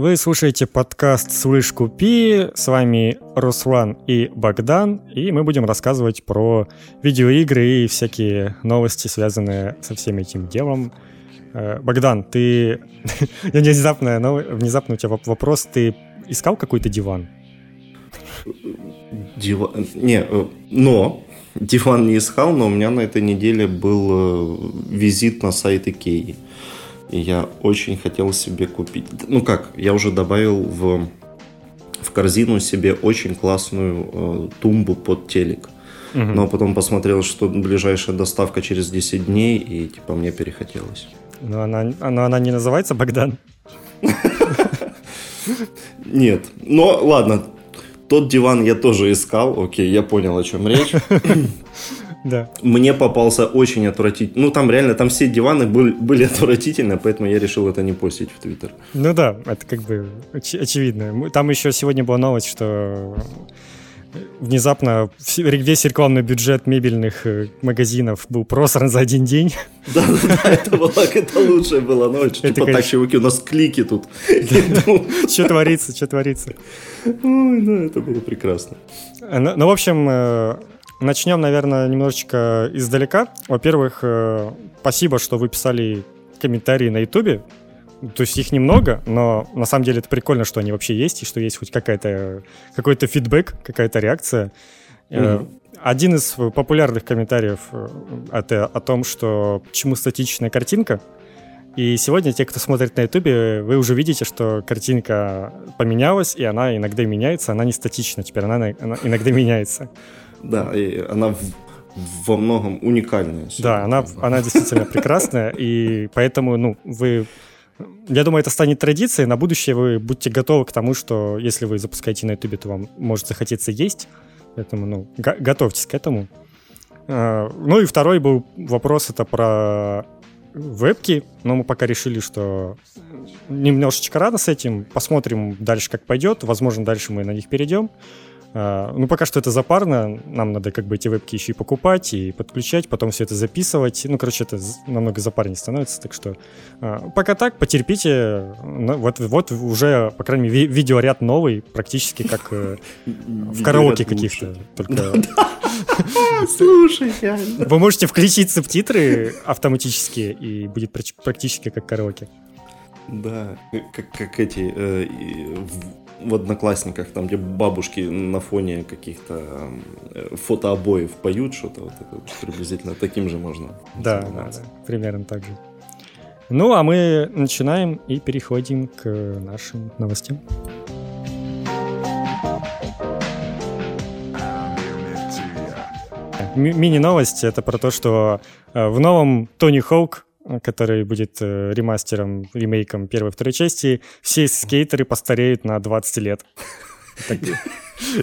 Вы слушаете подкаст «Слышь, купи». С вами Руслан и Богдан. И мы будем рассказывать про видеоигры и всякие новости, связанные со всем этим делом. Э, Богдан, ты... внезапно, внезапно у тебя вопрос. Ты искал какой-то диван? Диван... Не, э, но диван не искал, но у меня на этой неделе был э, визит на сайт Икеи. И я очень хотел себе купить. Ну как, я уже добавил в, в корзину себе очень классную э, тумбу под телек. Угу. Но потом посмотрел, что ближайшая доставка через 10 дней, и типа мне перехотелось. Но она, но она не называется Богдан? Нет. Но ладно, тот диван я тоже искал. Окей, я понял, о чем речь. Да. Мне попался очень отвратительный. Ну, там реально, там все диваны были, были отвратительны, поэтому я решил это не постить в Твиттер. Ну да, это как бы оч- очевидно. Там еще сегодня была новость, что внезапно весь рекламный бюджет мебельных э, магазинов был просран за один день. Да, да, это была это лучшая была ночь. Типа так, чуваки, у нас клики тут. Что творится, что творится. Ой, да, это было прекрасно. Ну, ну в общем, э, Начнем, наверное, немножечко издалека. Во-первых, э, спасибо, что вы писали комментарии на Ютубе. То есть их немного, но на самом деле это прикольно, что они вообще есть, и что есть хоть какая-то, какой-то фидбэк, какая-то реакция. Mm-hmm. Один из популярных комментариев э, это о том, что почему статичная картинка. И сегодня те, кто смотрит на Ютубе, вы уже видите, что картинка поменялась, и она иногда меняется, она не статична, теперь она, она иногда меняется. Да, и она во многом уникальная. Да, она, она действительно прекрасная, и поэтому, ну, вы я думаю, это станет традицией. На будущее вы будьте готовы к тому, что если вы запускаете на YouTube, то вам может захотеться есть. Поэтому, ну, го- готовьтесь к этому. А, ну и второй был вопрос, это про вебки. Но мы пока решили, что немножечко рано с этим. Посмотрим дальше, как пойдет. Возможно, дальше мы на них перейдем. А, ну, пока что это запарно, нам надо как бы эти вебки еще и покупать, и подключать, потом все это записывать. Ну, короче, это намного запарнее становится, так что а, пока так, потерпите. Вот, вот уже, по крайней мере, видеоряд новый, практически как э, в караоке каких-то. Только... Слушай, Вы можете включить субтитры автоматически, и будет практически как караоке. Да, как, как эти э, в Одноклассниках, там, где бабушки на фоне каких-то э, фотообоев поют что-то, вот это приблизительно таким же можно да, да, да, примерно так же. Ну, а мы начинаем и переходим к нашим новостям. Мини-новость — это про то, что э, в новом Тони Хоук который будет э, ремастером, ремейком первой и второй части, все скейтеры постареют на 20 лет.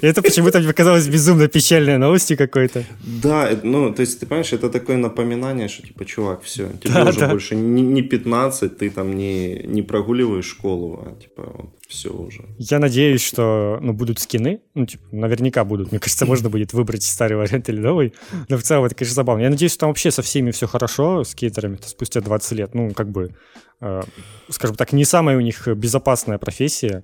Это почему-то мне показалось безумно печальной новостью какой-то. Да, ну, то есть, ты понимаешь, это такое напоминание, что, типа, чувак, все, тебе да, уже да. больше не, не 15, ты там не, не прогуливаешь школу, а, типа, вот, все уже. Я надеюсь, что, ну, будут скины, ну, типа, наверняка будут. Мне кажется, можно будет выбрать старый вариант или новый. Но в целом это, конечно, забавно. Я надеюсь, что там вообще со всеми все хорошо, с скейтерами, спустя 20 лет. Ну, как бы, э, скажем так, не самая у них безопасная профессия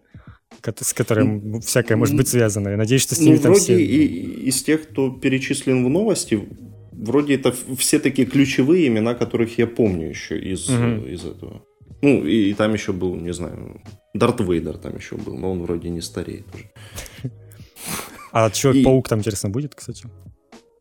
с которым всякое может быть связано. Я надеюсь, что с ними ну, там вроде все... и, из тех, кто перечислен в новости, вроде это все такие ключевые имена, которых я помню еще из, угу. из этого. Ну, и, и там еще был, не знаю, Дарт Вейдер там еще был, но он вроде не стареет уже. А Человек-паук там, интересно, будет, кстати?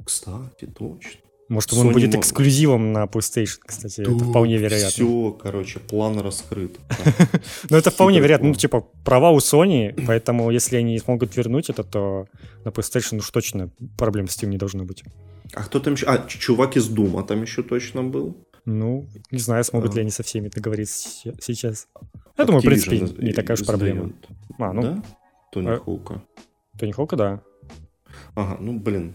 Кстати, точно. Может, он будет эксклюзивом на PlayStation, кстати, это вполне вероятно. Все, короче, план раскрыт. Ну, это вполне вероятно. Ну, типа, права у Sony, поэтому если они смогут вернуть это, то на PlayStation уж точно проблем с этим не должно быть. А кто там еще? А, чувак из Дума там еще точно был. Ну, не знаю, смогут ли они со всеми договориться сейчас. Я думаю, в принципе, не такая уж проблема. А, ну... Да? Тони э, Хоука. Тони Хоука, да. Ага, ну, блин,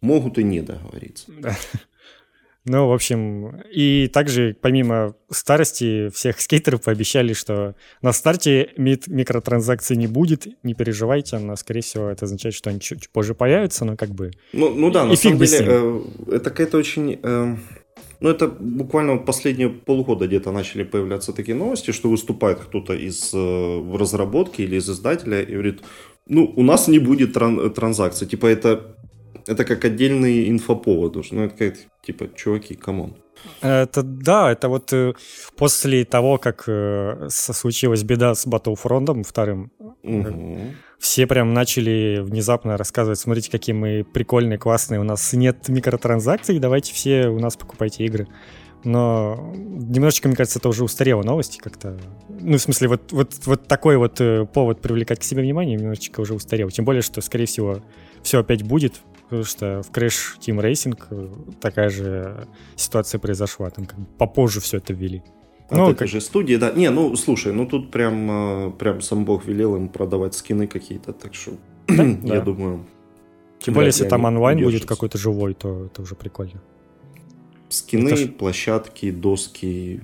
могут и не договориться. Ну, в общем, и также помимо старости всех скейтеров пообещали, что на старте микротранзакций не будет, не переживайте, но, скорее всего, это означает, что они чуть позже появятся, но как бы... Ну, ну да, на самом деле, э, это какая-то очень... Э, Ну, это буквально последние полгода где-то начали появляться такие новости, что выступает кто-то из э, разработки или из издателя и говорит, ну, у нас не будет тран- транзакций. Типа это, это как отдельный инфоповод уже. Ну, это как, типа, чуваки, come on. Это да, это вот э, после того, как э, случилась беда с Battlefront вторым, угу. все прям начали внезапно рассказывать, смотрите, какие мы прикольные, классные, у нас нет микротранзакций, давайте все у нас покупайте игры. Но немножечко, мне кажется, это уже устарела новости как-то. Ну, в смысле, вот, вот, вот такой вот повод привлекать к себе внимание немножечко уже устарел. Тем более, что, скорее всего, все опять будет, потому что в Crash Team Racing э, такая же ситуация произошла, там как бы попозже все это ввели. От ну, как... же студии, да. Не, ну слушай, ну тут прям, э, прям сам Бог велел им продавать скины какие-то, так что я думаю. Тем более, если там онлайн будет какой-то живой, то это уже прикольно. Скины, ж... площадки, доски,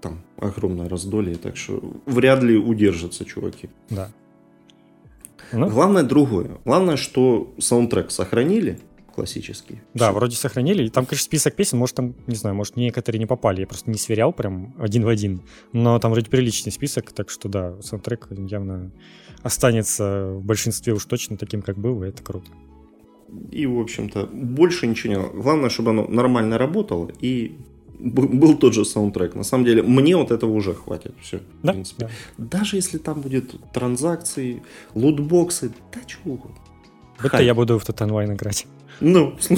там огромное раздолье, так что вряд ли удержатся чуваки. Да. Ну? Главное другое. Главное, что саундтрек сохранили классический. Да, Все. вроде сохранили. И там, конечно, список песен, может, там, не знаю, может, некоторые не попали. Я просто не сверял прям один в один. Но там вроде приличный список, так что да, саундтрек явно останется в большинстве уж точно таким, как был, и это круто. И, в общем-то, больше ничего не... Главное, чтобы оно нормально работало и был тот же саундтрек. На самом деле, мне вот этого уже хватит. Все, да? в принципе. Да. Даже если там будет транзакции, лутбоксы, да чего угодно. Это я буду в тот онлайн играть. Ну,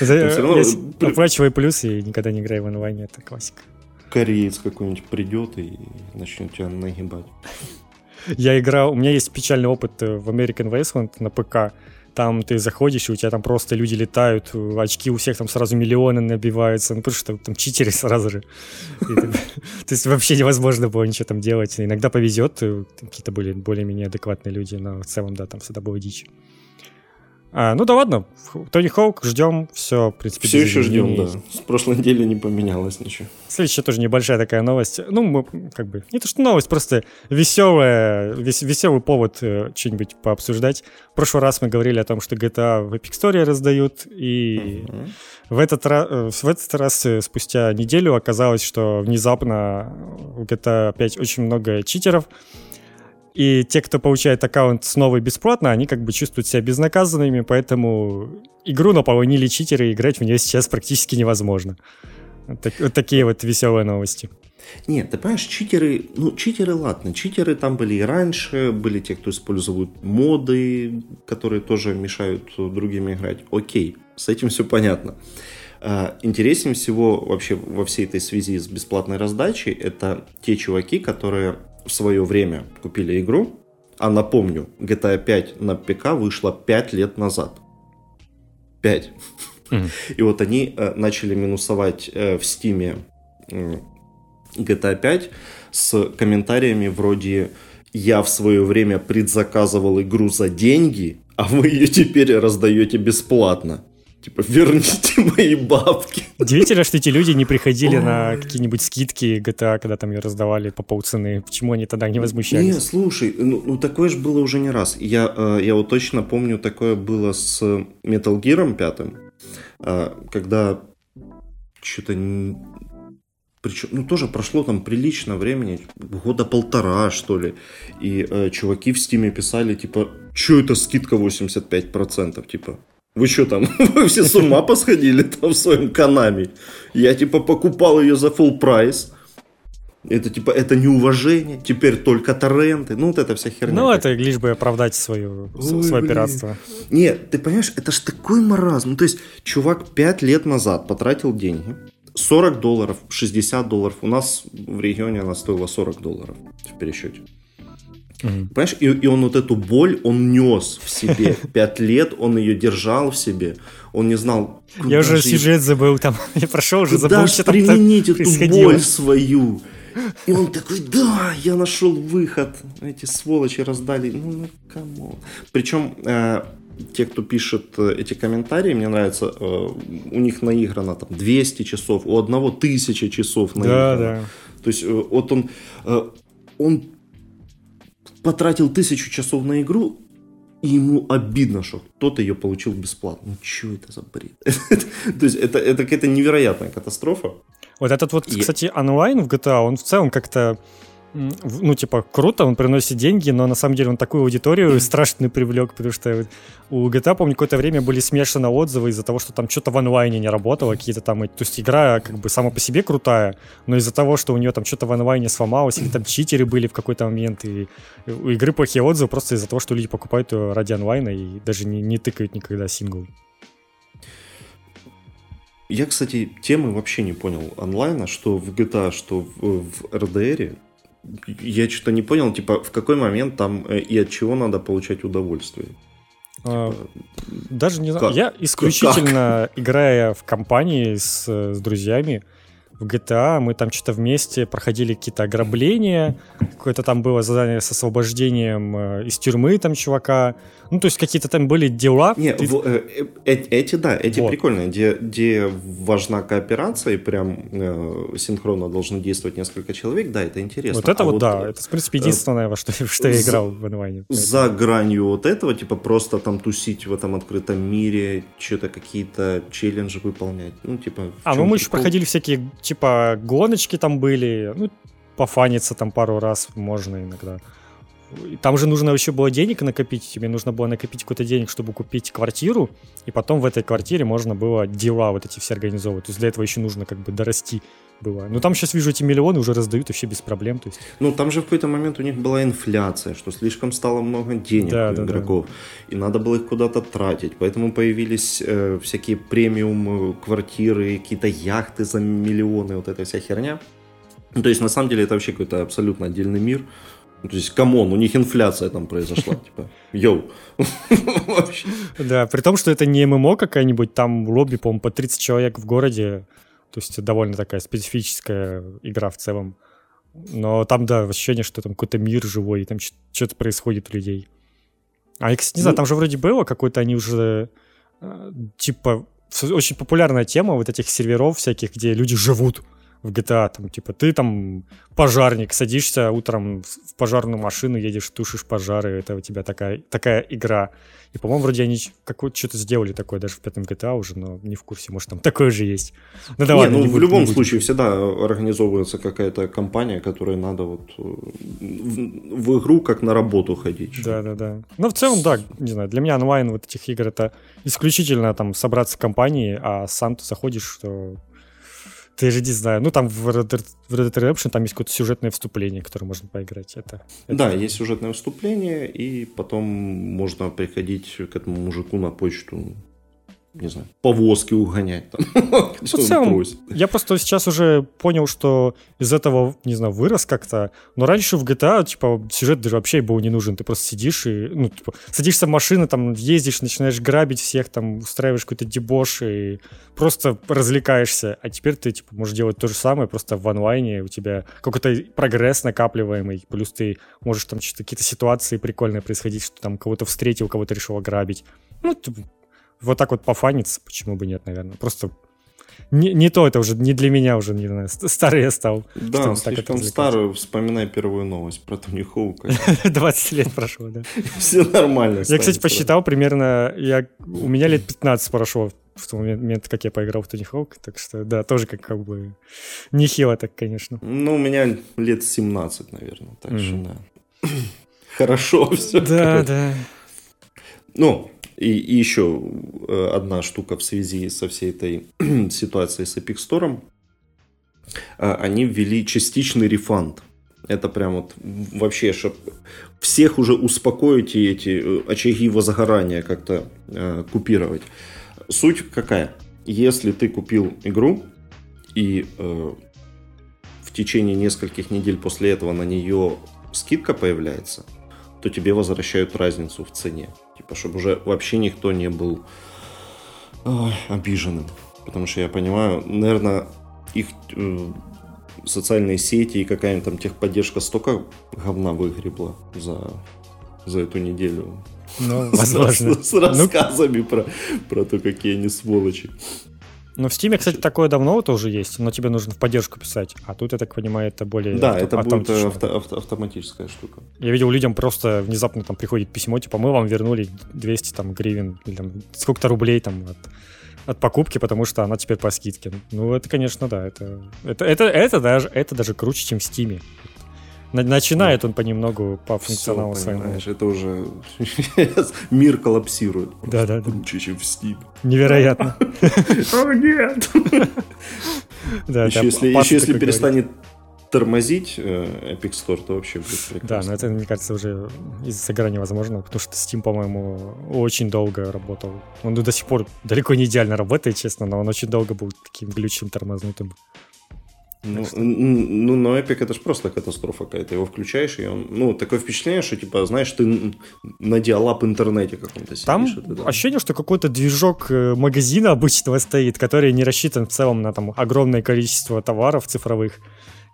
Оплачивай плюс и никогда не играй в онлайне, это классика. Кореец какой-нибудь придет и начнет тебя нагибать. Я играл, у меня есть печальный опыт э, в American Wasteland на ПК там ты заходишь, и у тебя там просто люди летают, очки у всех там сразу миллионы набиваются, ну потому что там читеры сразу же. То есть вообще невозможно было ничего там делать. Иногда повезет, э, какие-то были более-менее адекватные люди, но в целом, да, там всегда было дичь. А, ну да ладно, Тони Хоук, ждем, все, в принципе. Все еще ждем, да. С прошлой недели не поменялось ничего. Следующая тоже небольшая такая новость. Ну, мы как бы, не то что новость, просто веселая, вес, веселый повод э, что-нибудь пообсуждать. В прошлый раз мы говорили о том, что GTA в Epic Store раздают, и uh-huh. в, этот раз, э, в этот раз э, спустя неделю оказалось, что внезапно в GTA 5 очень много читеров, и те, кто получает аккаунт снова бесплатно, они как бы чувствуют себя безнаказанными, поэтому игру наполонили читеры, и играть в нее сейчас практически невозможно. Так, вот такие вот веселые новости. Нет, ты понимаешь, читеры, ну, читеры, ладно, читеры там были и раньше, были те, кто используют моды, которые тоже мешают другим играть. Окей, с этим все понятно. А, интереснее всего вообще во всей этой связи с бесплатной раздачей это те чуваки, которые в свое время купили игру, а напомню, GTA 5 на ПК вышла 5 лет назад. 5. Mm-hmm. И вот они э, начали минусовать э, в Стиме э, GTA 5 с комментариями вроде «Я в свое время предзаказывал игру за деньги, а вы ее теперь раздаете бесплатно». Типа, верните мои бабки. Удивительно, что эти люди не приходили на какие-нибудь скидки GTA, когда там ее раздавали по полцены. Почему они тогда не возмущались? Не, слушай, ну, ну такое же было уже не раз. Я, э, я вот точно помню, такое было с Metal Gear 5, э, когда что-то причем, ну, тоже прошло там прилично времени, года полтора, что ли. И э, чуваки в Steam е писали, типа, что это скидка 85%, типа, вы что там, вы все с ума посходили там в своем Konami? Я типа покупал ее за full price. Это типа, это неуважение, теперь только торренты, ну вот эта вся херня. Ну это лишь бы оправдать свою, Ой, свое блин. пиратство. Нет, ты понимаешь, это ж такой маразм. Ну то есть, чувак 5 лет назад потратил деньги, 40 долларов, 60 долларов, у нас в регионе она стоила 40 долларов в пересчете. Mm-hmm. Понимаешь, и, и он вот эту боль, он нес в себе. Пять лет он ее держал в себе. Он не знал, Я уже сюжет забыл там. Я прошел, уже забыл, что там применить эту боль свою. И он такой, да, я нашел выход. Эти сволочи раздали. Ну, ну кому? Причем э, те, кто пишет э, эти комментарии, мне нравится, э, у них наиграно там 200 часов, у одного 1000 часов наиграно. Да, да. То есть э, вот он, э, он потратил тысячу часов на игру, и ему обидно, что кто-то ее получил бесплатно. Ну, что это за бред? То есть, это, это какая-то невероятная катастрофа. Вот этот вот, кстати, онлайн в GTA, он в целом как-то ну, типа, круто, он приносит деньги, но на самом деле он такую аудиторию страшно привлек, потому что у GTA, помню, какое-то время были смешаны отзывы из-за того, что там что-то в онлайне не работало, какие-то там, то есть игра как бы сама по себе крутая, но из-за того, что у нее там что-то в онлайне сломалось, или там читеры были в какой-то момент, и у игры плохие отзывы просто из-за того, что люди покупают ее ради онлайна и даже не, не тыкают никогда сингл. Я, кстати, темы вообще не понял онлайна, что в GTA, что в, в RDR я что-то не понял, типа, в какой момент там э, и от чего надо получать удовольствие? А, типа, даже не знаю. Я исключительно, как? играя в компании с, с друзьями, в GTA, мы там что-то вместе проходили какие-то ограбления, какое-то там было задание с освобождением э, из тюрьмы там чувака, ну, то есть какие-то там были дела. Не, ты... в, э, э, эти, да, эти вот. прикольные, где, где важна кооперация и прям э, синхронно должны действовать несколько человек, да, это интересно. Вот это а вот, вот, да, это, в принципе, единственное, э, во что, что я играл в онлайне. За гранью вот этого, типа, просто там тусить в этом открытом мире, что-то какие-то челленджи выполнять, ну, типа... А, ну мы еще проходили всякие, типа, гоночки там были, ну, пофаниться там пару раз можно иногда. Там же нужно еще было денег накопить, тебе нужно было накопить какой-то денег, чтобы купить квартиру, и потом в этой квартире можно было дела вот эти все организовывать. То есть для этого еще нужно как бы дорасти было. Ну там сейчас вижу эти миллионы уже раздают вообще без проблем. То есть... Ну там же в какой-то момент у них была инфляция, что слишком стало много денег да, у да, игроков, да. и надо было их куда-то тратить. Поэтому появились э, всякие премиум э, квартиры, какие-то яхты за миллионы, вот эта вся херня. Ну, то есть на самом деле это вообще какой-то абсолютно отдельный мир. Ну, то есть, come on, у них инфляция там произошла, типа, yo. Да, при том, что это не ММО какая-нибудь, там лобби, по-моему, по 30 человек в городе, то есть довольно такая специфическая игра в целом. Но там, да, ощущение, что там какой-то мир живой, и там что-то происходит у людей. А я, кстати, не знаю, ну там же вроде было какой-то, они уже, э, типа, очень популярная тема вот этих серверов всяких, где люди живут в GTA, там, типа, ты там пожарник, садишься утром в пожарную машину, едешь, тушишь пожары, это у тебя такая, такая игра. И, по-моему, вроде они какое-то что-то сделали такое даже в пятом GTA уже, но не в курсе, может, там такое же есть. Ну, да не, ну, не в будет, любом случае всегда организовывается какая-то компания, которой надо вот э, в, в игру как на работу ходить. Да-да-да. Ну, в целом, да, не знаю, для меня онлайн вот этих игр это исключительно там собраться в компании, а сам ты заходишь, что ты же не знаю. Ну, там в Red Dead, Redemption там есть какое-то сюжетное вступление, которое можно поиграть. Это, это... Да, есть сюжетное вступление, и потом можно приходить к этому мужику на почту не знаю, повозки угонять. Там, в целом, я просто сейчас уже понял, что из этого, не знаю, вырос как-то. Но раньше в GTA, типа, сюжет даже вообще был не нужен. Ты просто сидишь и, ну, типа, садишься в машину, там, ездишь, начинаешь грабить всех, там, устраиваешь какой-то дебош и просто развлекаешься. А теперь ты, типа, можешь делать то же самое, просто в онлайне у тебя какой-то прогресс накапливаемый, плюс ты можешь там какие-то ситуации прикольные происходить, что там кого-то встретил, кого-то решил ограбить. Ну, типа, вот так вот пофаниться, почему бы нет, наверное. Просто не, не то, это уже не для меня уже, не знаю, старый я стал. Да, слишком старую, вспоминай первую новость про Тони Хоука. 20 лет прошло, да. Все нормально. Я, кстати, посчитал примерно, я, у меня лет 15 прошло в тот момент, как я поиграл в Тони Хоук, так что, да, тоже как, как бы нехило так, конечно. Ну, у меня лет 17, наверное, так что, да. Хорошо все. Да, да. Ну, и, и еще э, одна штука в связи со всей этой ситуацией с Epic Store. Э, они ввели частичный рефанд. Это прям вот вообще, чтобы всех уже успокоить и эти э, очаги возгорания как-то э, купировать. Суть какая? Если ты купил игру и э, в течение нескольких недель после этого на нее скидка появляется, то тебе возвращают разницу в цене. Типа, чтобы уже вообще никто не был ой, обиженным. Потому что я понимаю, наверное, их э, социальные сети и какая-нибудь там техподдержка столько говна выгребла за, за эту неделю. Ну, возможно. С, с, с рассказами ну... про, про то, какие они сволочи. Ну, в Steam, кстати, такое давно тоже есть, но тебе нужно в поддержку писать. А тут, я так понимаю, это более Да, авто- это будет авто- авто- автоматическая штука. Я видел, людям просто внезапно там приходит письмо, типа, мы вам вернули 200 там гривен, или там сколько-то рублей там от, от покупки, потому что она теперь по скидке. Ну, это, конечно, да, это, это, это, это, даже, это даже круче, чем в Steam. Начинает да. он понемногу по функционалу своему. Это уже мир коллапсирует. Да, да, да. Круче, чем в Steam. Невероятно. О, нет! Да, еще если, еще если перестанет тормозить э, Epic Store, то вообще будет прекрасно. Да, но это, мне кажется, уже из-за грани невозможно, потому что Steam, по-моему, очень долго работал. Он до сих пор далеко не идеально работает, честно, но он очень долго был таким глючим, тормознутым. Ну, ну, но Epic это же просто катастрофа какая-то. Его включаешь, и он... Ну, такое впечатление, что, типа, знаешь, ты на диалап интернете каком-то сидишь. Там это, да. ощущение, что какой-то движок э, магазина обычного стоит, который не рассчитан в целом на там огромное количество товаров цифровых.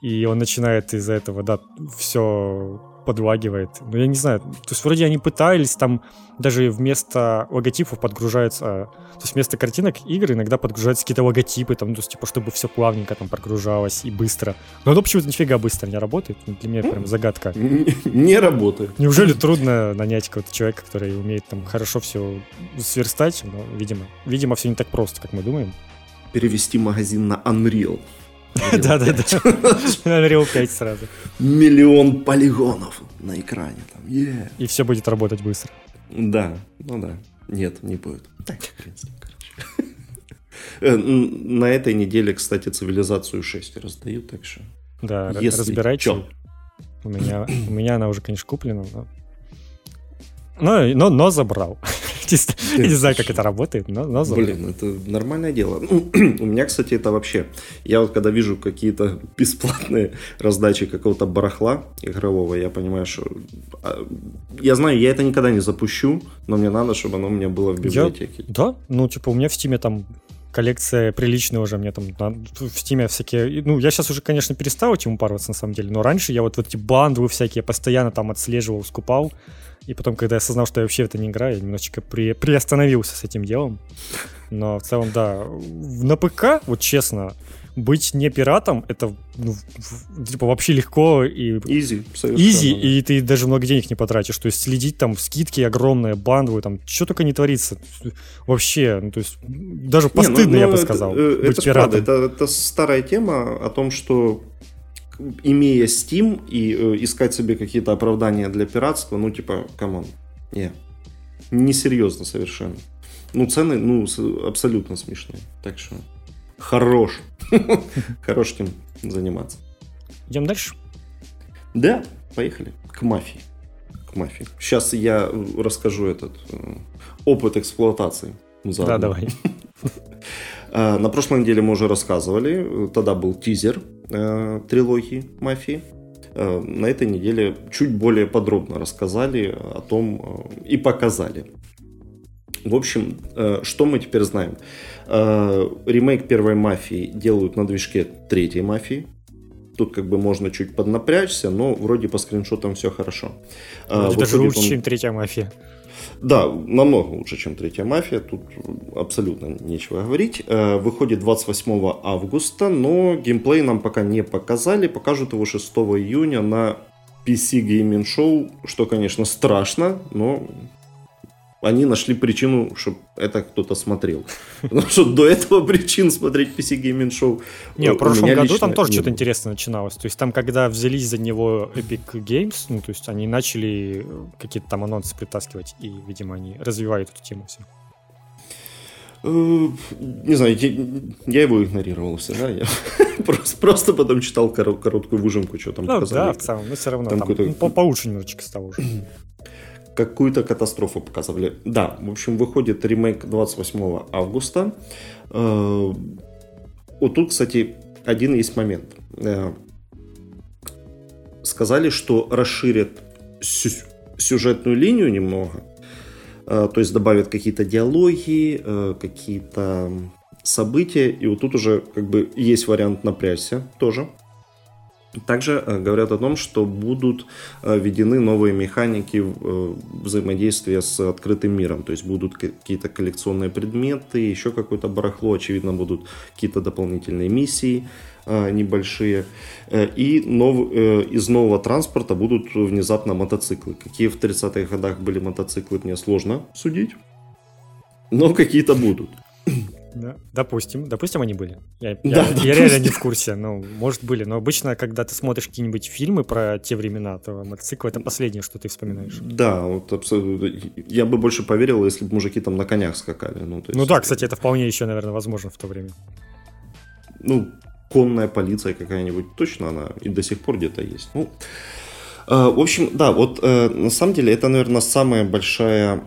И он начинает из-за этого, да, все подлагивает. Ну, я не знаю. То есть вроде они пытались там даже вместо логотипов подгружаются... То есть вместо картинок игр иногда подгружаются какие-то логотипы, там, то есть, типа, чтобы все плавненько там прогружалось и быстро. Но оно почему-то нифига быстро не работает. Ну, для меня прям загадка. Не работает. Неужели трудно нанять какого-то человека, который умеет там хорошо все сверстать? Но, видимо, видимо, все не так просто, как мы думаем. Перевести магазин на Unreal. Да-да-да. Unreal 5 сразу. Миллион полигонов на экране. Там. Yeah. И все будет работать быстро. Да, ну да. Нет, не будет. Так. Э, на этой неделе, кстати, цивилизацию 6 раздают, так что... Да, Если разбирайте. У меня, у меня она уже, конечно, куплена, но но, но, но забрал. Я не знаю, как это работает, но, но. Блин, это нормальное дело. У меня, кстати, это вообще... Я вот когда вижу какие-то бесплатные раздачи какого-то барахла игрового, я понимаю, что... А, я знаю, я это никогда не запущу, но мне надо, чтобы оно у меня было в библиотеке. Я, да, ну, типа, у меня в Стиме там коллекция приличная уже, мне там на, в стиме всякие, ну, я сейчас уже, конечно, перестал этим упарываться, на самом деле, но раньше я вот, вот эти банды всякие постоянно там отслеживал, скупал, и потом, когда я осознал, что я вообще в это не играю, я немножечко при, приостановился с этим делом. Но в целом, да, на ПК, вот честно, быть не пиратом, это ну, типа вообще легко и... Изи, Изи, да. и ты даже много денег не потратишь. То есть следить там, скидки огромные, бандовые, там, что только не творится. Вообще, ну, то есть даже постыдно, не, ну, я бы сказал, это, быть это пиратом. Правда, это, это старая тема о том, что имея Steam и э, искать себе какие-то оправдания для пиратства, ну, типа, come on, не, несерьезно совершенно. Ну, цены, ну, абсолютно смешные. Так что хорош. Хорош этим заниматься. Идем дальше? Да, поехали. К мафии. К мафии. Сейчас я расскажу этот э, опыт эксплуатации. Заодно. Да, давай. Э, на прошлой неделе мы уже рассказывали. Тогда был тизер э, трилогии «Мафии». Э, на этой неделе чуть более подробно рассказали о том э, и показали. В общем, э, что мы теперь знаем? Э, ремейк первой «Мафии» делают на движке третьей «Мафии». Тут как бы можно чуть поднапрячься, но вроде по скриншотам все хорошо. Э, Вроде даже лучше, он... чем третья «Мафия». Да, намного лучше, чем третья мафия. Тут абсолютно нечего говорить. Э, выходит 28 августа, но геймплей нам пока не показали. Покажут его 6 июня на PC Gaming Show, что, конечно, страшно, но они нашли причину, чтобы это кто-то смотрел. Потому что до этого причин смотреть PC Gaming Show Не, в прошлом году там тоже что-то интересное начиналось. То есть там, когда взялись за него Epic Games, ну, то есть они начали какие-то там анонсы притаскивать, и, видимо, они развивают эту тему все. Э, не знаю, я, я его игнорировал всегда. Я просто, просто потом читал короткую выжимку, что там ну, показали. Да, в целом, но все равно там, там ну, получше немножечко стало уже какую-то катастрофу показывали. Да, в общем, выходит ремейк 28 августа. Э, вот тут, кстати, один есть момент. Э, сказали, что расширят сюжетную линию немного, э, то есть добавят какие-то диалоги, какие-то события, и вот тут уже как бы есть вариант напрячься тоже. Также э, говорят о том, что будут э, введены новые механики э, взаимодействия с открытым миром. То есть будут какие-то коллекционные предметы, еще какое-то барахло, очевидно, будут какие-то дополнительные миссии небольшие. И нов, из нового транспорта будут внезапно мотоциклы. Какие в 30-х годах были мотоциклы, мне сложно судить. Но какие-то будут. Да. Допустим, допустим, они были. Я, да, я, я реально не в курсе, ну, может, были. Но обычно, когда ты смотришь какие-нибудь фильмы про те времена, то мотоцикл это последнее, что ты вспоминаешь. Да, вот абсолютно. Я бы больше поверил, если бы мужики там на конях скакали. Ну, есть... ну да, кстати, это вполне еще, наверное, возможно в то время. Ну, конная полиция какая-нибудь, точно она и до сих пор где-то есть. Ну, э, в общем, да, вот э, на самом деле это, наверное, самая большая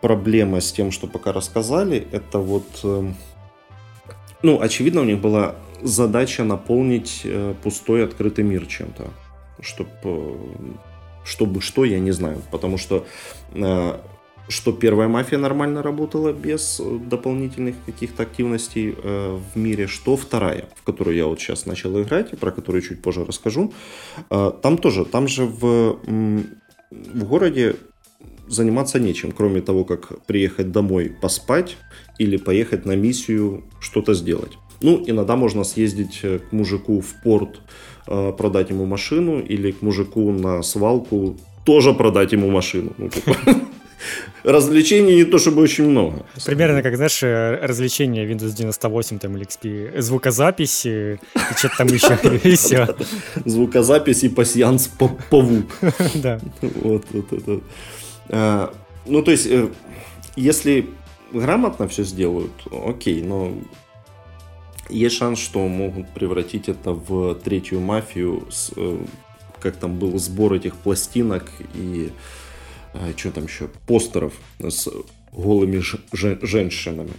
проблема с тем, что пока рассказали, это вот, эм, ну, очевидно, у них была задача наполнить э, пустой открытый мир чем-то, чтобы, э, чтобы что, я не знаю, потому что э, что первая мафия нормально работала без дополнительных каких-то активностей в мире, что вторая, в которую я вот сейчас начал играть, про которую чуть позже расскажу, там тоже, там же в, в городе заниматься нечем, кроме того, как приехать домой поспать или поехать на миссию что-то сделать. Ну, иногда можно съездить э, к мужику в порт, э, продать ему машину, или к мужику на свалку тоже продать ему машину. Ну, типа, развлечений не то чтобы очень много. Примерно как, знаешь, э, развлечения Windows 98 там, или XP, звукозапись и что-то там еще, и все. Звукозапись и пассианс павук. Да. Вот, вот это. Э, ну, то есть, э, если грамотно все сделают, окей, но есть шанс, что могут превратить это в третью мафию, с, э, как там был сбор этих пластинок и что там еще, постеров с голыми женщинами.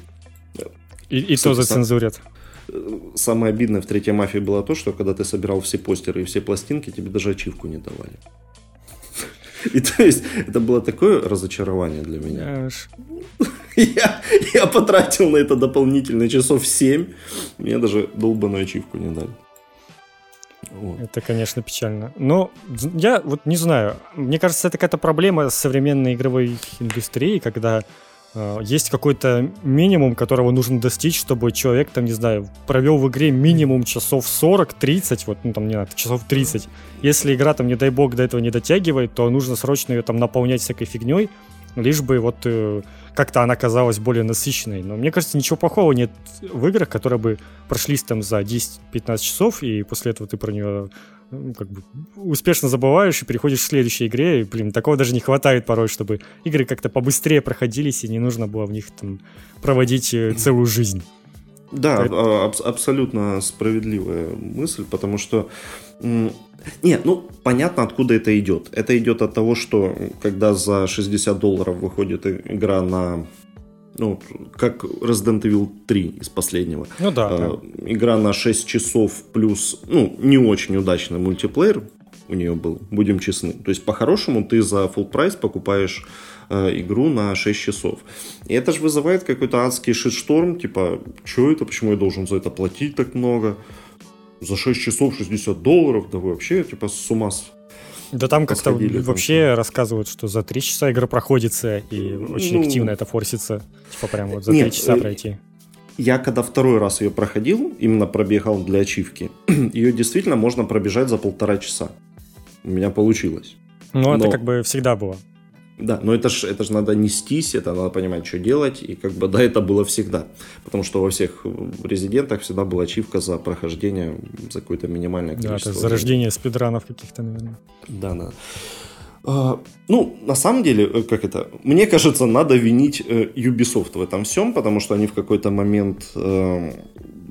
И, и то зацензурят. Самое обидное в третьей мафии было то, что когда ты собирал все постеры и все пластинки, тебе даже ачивку не давали. И то есть это было такое разочарование для меня. Я, я потратил на это дополнительные часов 7. Мне даже долбаную ачивку не дали. Вот. Это, конечно, печально. Но я вот не знаю. Мне кажется, это какая-то проблема современной игровой индустрии, когда есть какой-то минимум, которого нужно достичь, чтобы человек, там, не знаю, провел в игре минимум часов 40-30, вот, ну, там, не надо, часов 30. Если игра, там, не дай бог, до этого не дотягивает, то нужно срочно ее, там, наполнять всякой фигней, лишь бы вот э, как-то она казалась более насыщенной. Но мне кажется, ничего плохого нет в играх, которые бы прошлись там за 10-15 часов, и после этого ты про нее ну, как бы успешно забываешь и переходишь к следующей игре, и, блин, такого даже не хватает порой, чтобы игры как-то побыстрее проходились, и не нужно было в них там проводить э, целую жизнь. Да, Это... аб- абсолютно справедливая мысль, потому что нет, ну понятно, откуда это идет. Это идет от того, что когда за 60 долларов выходит игра на ну, как Resident Evil 3 из последнего. Ну да, э, да. Игра на 6 часов плюс, ну, не очень удачный мультиплеер у нее был, будем честны. То есть, по-хорошему, ты за full прайс покупаешь э, игру на 6 часов. И это же вызывает какой-то адский шитшторм, типа, что это, почему я должен за это платить так много? За 6 часов 60 долларов, да вы вообще, типа, с ума да там как-то вообще рассказывают, что за три часа игра проходится, и очень ну, активно это форсится. Типа прям вот за три часа э, пройти. Я когда второй раз ее проходил, именно пробегал для ачивки, ее действительно можно пробежать за полтора часа. У меня получилось. Ну, Но... это как бы всегда было. Да, но это же это ж надо нестись, это надо понимать, что делать. И как бы да, это было всегда. Потому что во всех резидентах всегда была ачивка за прохождение за какое-то минимальное количество. Да, это за рождение спидранов каких-то, наверное. Да, да. А, ну, на самом деле, э, как это, мне кажется, надо винить э, Ubisoft в этом всем, потому что они в какой-то момент э,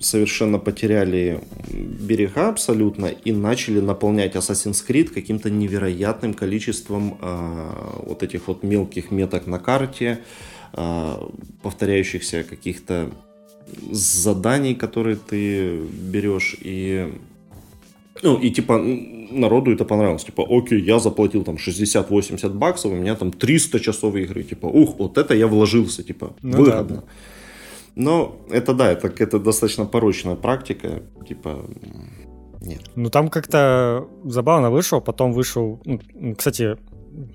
совершенно потеряли берега абсолютно и начали наполнять Assassin's Creed каким-то невероятным количеством вот этих вот мелких меток на карте, повторяющихся каких-то заданий, которые ты берешь и ну, и типа народу это понравилось. Типа, окей, я заплатил там 60-80 баксов, у меня там 300 часов игры. Типа, ух, вот это я вложился, типа, ну, выгодно. Да, да. Но это да, это, это достаточно порочная практика. Типа, Нет. Ну там как-то забавно вышел, потом вышел, ну, кстати,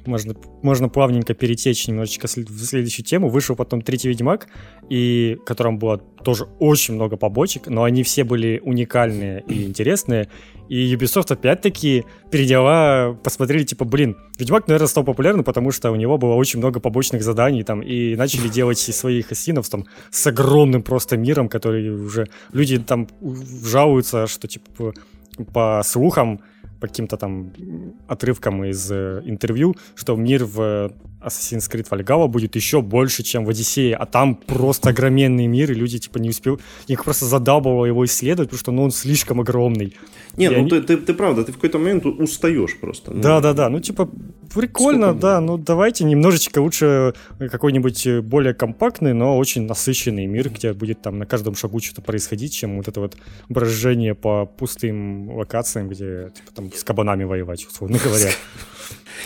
можно, можно плавненько перетечь немножечко в следующую тему. Вышел потом третий Ведьмак, и в котором было тоже очень много побочек, но они все были уникальные и интересные. И Ubisoft опять-таки передела, посмотрели, типа, блин, Ведьмак, наверное, стал популярным, потому что у него было очень много побочных заданий там, и начали делать своих ассинов там с огромным просто миром, который уже люди там жалуются, что, типа, по слухам, каким-то там отрывкам из э, интервью, что мир в Assassin's Creed Valhalla будет еще больше, чем в Одиссее, а там просто огроменный мир, и люди типа не успел, их просто задабывало его исследовать, потому что ну, он слишком огромный. Нет, ну они... ты, ты, ты правда, ты в какой-то момент устаешь просто. Ну, да, да, да, ну типа прикольно, Сколько да, ну давайте немножечко лучше какой-нибудь э, более компактный, но очень насыщенный мир, где будет там на каждом шагу что-то происходить, чем вот это вот брожение по пустым локациям, где типа там с кабанами воевать, условно говоря.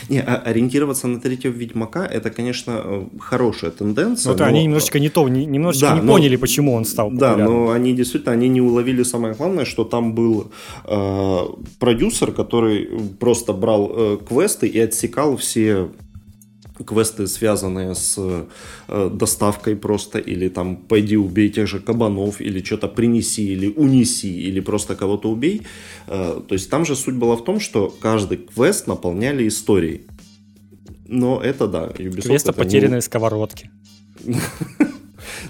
Не, а ориентироваться на третьего Ведьмака, это, конечно, э, хорошая тенденция. Ну да, но... они немножечко не то, не, немножечко да, не но... поняли, почему он стал популярным. Да, но они действительно, они не уловили самое главное, что там был э, продюсер, который просто брал э, квесты и отсекал все квесты, связанные с э, доставкой просто, или там пойди убей тех же кабанов, или что-то принеси, или унеси, или просто кого-то убей. Э, то есть там же суть была в том, что каждый квест наполняли историей. Но это да, Ubisoft Квеста потерянные не... сковородки.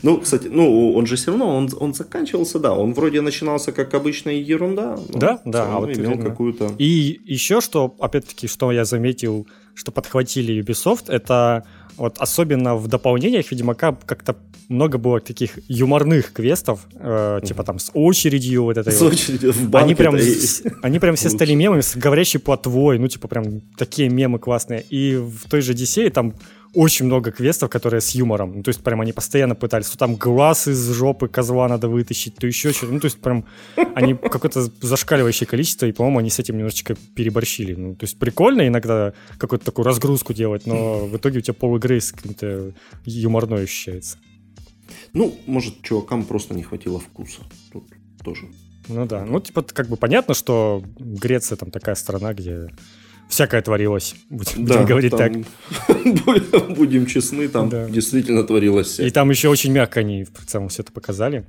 Ну, кстати, ну, он же все равно, он, он заканчивался, да, он вроде начинался как обычная ерунда. Да, да, а вот имел какую-то... И еще что, опять-таки, что я заметил, что подхватили Ubisoft, это вот особенно в дополнениях Ведьмака как-то много было таких юморных квестов, э, типа там с очередью вот этой. С вот. очередью в они прям, они прям все стали мемами с говорящей плотвой, ну типа прям такие мемы классные. И в той же Одиссее там очень много квестов, которые с юмором. Ну, то есть, прям они постоянно пытались, то там глаз из жопы козла надо вытащить, то еще что-то. Ну, то есть, прям они какое-то зашкаливающее количество, и, по-моему, они с этим немножечко переборщили. Ну, то есть, прикольно иногда какую-то такую разгрузку делать, но в итоге у тебя пол игры с каким-то юморной ощущается. Ну, может, чувакам просто не хватило вкуса. Тут тоже. Ну да. Ну, типа, как бы понятно, что Греция там такая страна, где всякое творилось. Будем, да, будем говорить так. Будем честны, там да. действительно творилось всякое. И там еще очень мягко они в целом все это показали.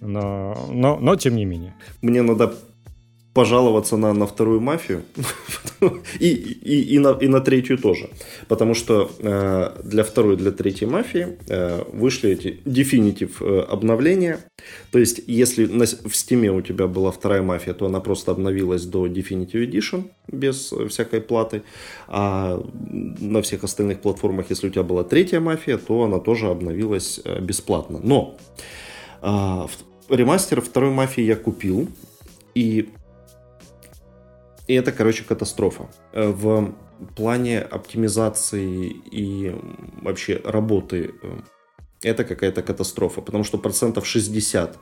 Но, но, но тем не менее. Мне надо пожаловаться на, на вторую мафию и, и, и, на, и на третью тоже. Потому что э, для второй, для третьей мафии э, вышли эти definitive э, обновления. То есть, если на, в стиме у тебя была вторая мафия, то она просто обновилась до Definitive Edition без всякой платы. А на всех остальных платформах, если у тебя была третья мафия, то она тоже обновилась э, бесплатно. Но э, ремастер второй мафии я купил. И и это, короче, катастрофа. Э, в плане оптимизации и вообще работы э, это какая-то катастрофа, потому что процентов 60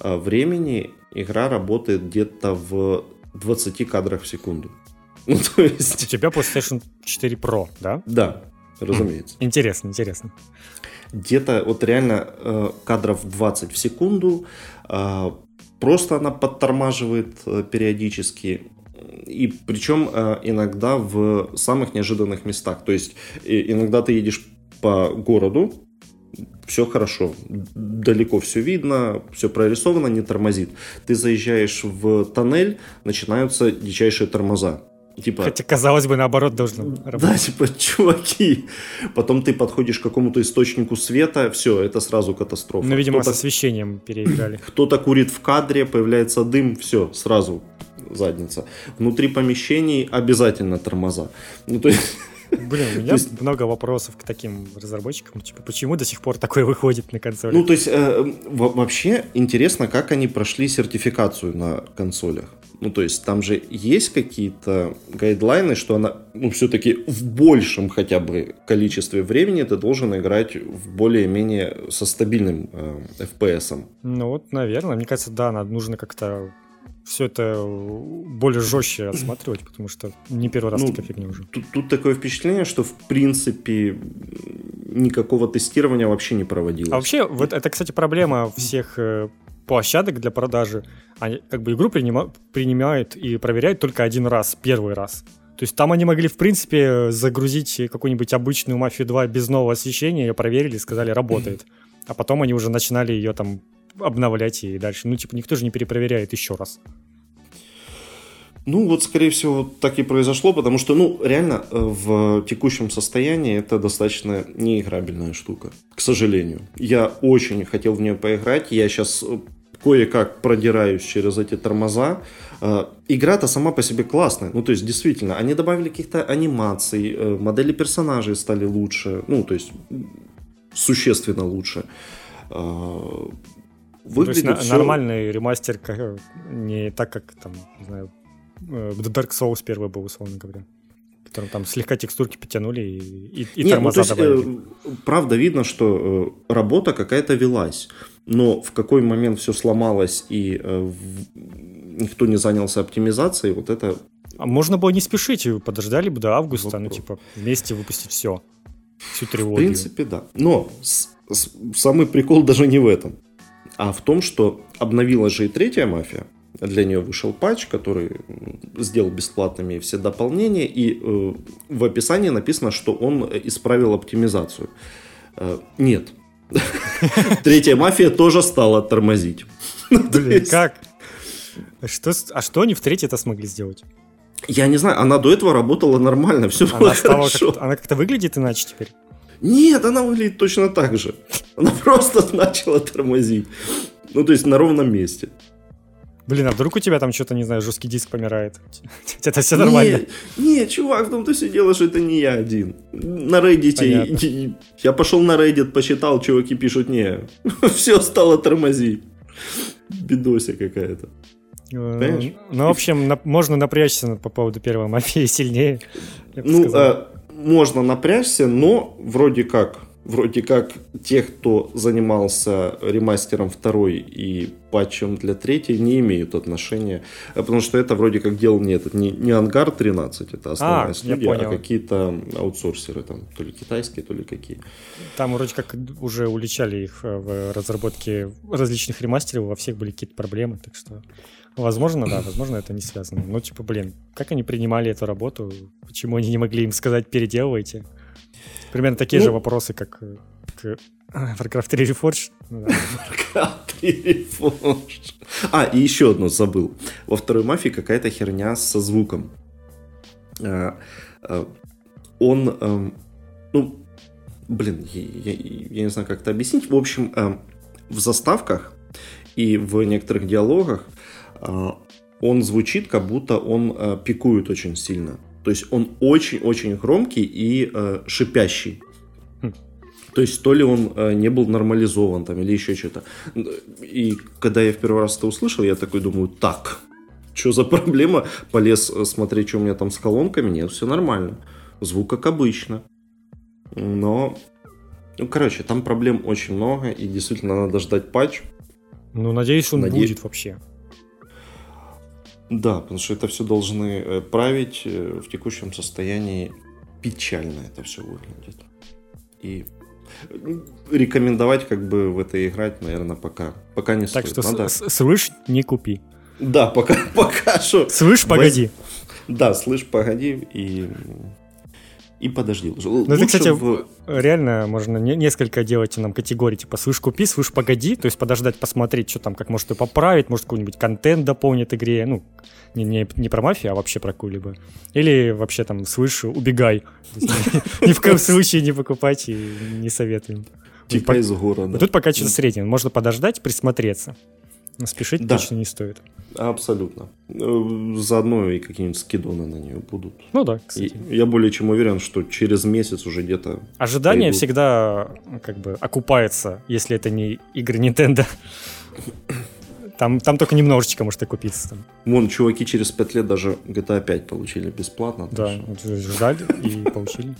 э, времени игра работает где-то в 20 кадрах в секунду. Ну, то есть... У тебя PlayStation 4 Pro, да? Да, разумеется. Интересно, интересно. Где-то вот реально кадров 20 в секунду. Просто она подтормаживает периодически и причем э, иногда в самых неожиданных местах. То есть иногда ты едешь по городу, все хорошо, далеко все видно, все прорисовано, не тормозит. Ты заезжаешь в тоннель, начинаются дичайшие тормоза. Типа, Хотя, казалось бы, наоборот должно работать. Да, типа, чуваки. Потом ты подходишь к какому-то источнику света, все, это сразу катастрофа. Ну, видимо, с освещением переиграли. Кто-то курит в кадре, появляется дым, все, сразу задница. Внутри помещений обязательно тормоза. Ну, то есть... Блин, у меня есть... много вопросов к таким разработчикам. Типа, почему до сих пор такое выходит на консоли? Ну, то есть, э, вообще интересно, как они прошли сертификацию на консолях. Ну, то есть, там же есть какие-то гайдлайны, что она, ну, все-таки в большем хотя бы количестве времени ты должен играть в более-менее со стабильным э, FPS. Ну, вот, наверное. Мне кажется, да, надо, нужно как-то все это более жестче осматривать, потому что не первый раз ну, такая фигня уже. Тут, тут такое впечатление, что в принципе никакого тестирования вообще не проводилось. А вообще, вот это, кстати, проблема всех э, площадок для продажи, они, как бы игру принима, принимают и проверяют только один раз, первый раз. То есть там они могли, в принципе, загрузить какую-нибудь обычную «Мафию 2» без нового освещения, ее проверили, сказали, работает. А потом они уже начинали ее там обновлять и дальше. Ну, типа, никто же не перепроверяет еще раз. Ну, вот, скорее всего, так и произошло, потому что, ну, реально, э, в текущем состоянии это достаточно неиграбельная штука, к сожалению. Я очень хотел в нее поиграть, я сейчас э, кое-как продираюсь через эти тормоза. Э, игра-то сама по себе классная. Ну, то есть, действительно, они добавили каких-то анимаций, модели персонажей стали лучше. Ну, то есть, существенно лучше. Выглядит То есть все... нормальный ремастер, не так, как там, не знаю, Э, Dark Souls первый был, условно говоря. Которым там слегка текстурки потянули и, и, и Нет, тормоза ну, есть, добавили. Э, правда, видно, что э, работа какая-то велась. Но в какой момент все сломалось и э, в... никто не занялся оптимизацией, вот это... А можно было не спешить, подождали бы до августа, Вопрос. ну, типа, вместе выпустить все. Всю трилогию. В принципе, да. Но с, с, самый прикол даже не в этом, а в том, что обновилась же и третья мафия, для нее вышел патч, который сделал бесплатными все дополнения, и э, в описании написано, что он исправил оптимизацию. Э, нет. Третья мафия тоже стала тормозить. Блин, как? Что, а что они в третьей-то смогли сделать? Я не знаю, она до этого работала нормально, все она было хорошо. Как она как-то выглядит иначе теперь? Нет, она выглядит точно так же. Она просто начала тормозить. Ну, то есть на ровном месте. Блин, а вдруг у тебя там что-то, не знаю, жесткий диск помирает? Это все нормально? Не, чувак, в том-то все дело, что это не я один. На Reddit, я пошел на Reddit, посчитал, чуваки пишут, не, все стало тормозить. Бедося какая-то. Понимаешь? Ну, в общем, можно напрячься по поводу первой мафии сильнее. Ну, а, можно напрячься, но вроде как вроде как те, кто занимался ремастером второй и патчем для третьей, не имеют отношения, э, потому что это вроде как делал не этот, не, не Ангар 13, это основная а, студия, а какие-то аутсорсеры там, то ли китайские, то ли какие. Там вроде как уже уличали их э, в разработке различных ремастеров, во всех были какие-то проблемы, так что Возможно, да, возможно, это не связано. Ну, типа, блин, как они принимали эту работу? Почему они не могли им сказать, переделывайте? Примерно такие ну, же вопросы, как к Warcraft 3 Reforged. Ну, да. Warcraft 3 Reforged. А, и еще одно забыл. Во второй мафии какая-то херня со звуком. А, а, он, эм, ну, блин, я, я не знаю, как это объяснить. В общем, эм, в заставках и в некоторых диалогах э, он звучит, как будто он э, пикует очень сильно. То есть он очень-очень громкий и э, шипящий. Хм. То есть то ли он э, не был нормализован там или еще что-то. И когда я в первый раз это услышал, я такой думаю, так, что за проблема? Полез э, смотреть, что у меня там с колонками. Нет, все нормально. Звук как обычно. Но, ну, короче, там проблем очень много, и действительно надо ждать патч. Ну, надеюсь, он Наде... будет вообще. Да, потому что это все должны э, править э, в текущем состоянии. Печально это все выглядит. И рекомендовать как бы в это играть, наверное, пока, пока не так стоит. Так что Надо... слышь, не купи. Да, пока, пока что. Слышь, погоди. Да, слышь, погоди и и подожди. Ну, это, кстати, в... реально можно не, несколько делать нам категорий, типа «слышь, купи», «слышь, погоди», то есть подождать, посмотреть, что там, как может и поправить, может какой-нибудь контент дополнит игре, ну, не, не, не про мафию, а вообще про какую-либо. Или вообще там «слышь, убегай». Ни в коем случае не покупать и не советуем. Типа из города. Тут пока что-то среднее. Можно подождать, присмотреться. Спешить точно не стоит. Абсолютно. Э, заодно и какие-нибудь скидоны на нее будут. Ну да, кстати. И я более чем уверен, что через месяц уже где-то... Ожидание пойдут. всегда как бы окупается, если это не игры Nintendo. Там, там только немножечко может окупиться. Там. Вон, чуваки через 5 лет даже GTA 5 получили бесплатно. Да, ждали и получили.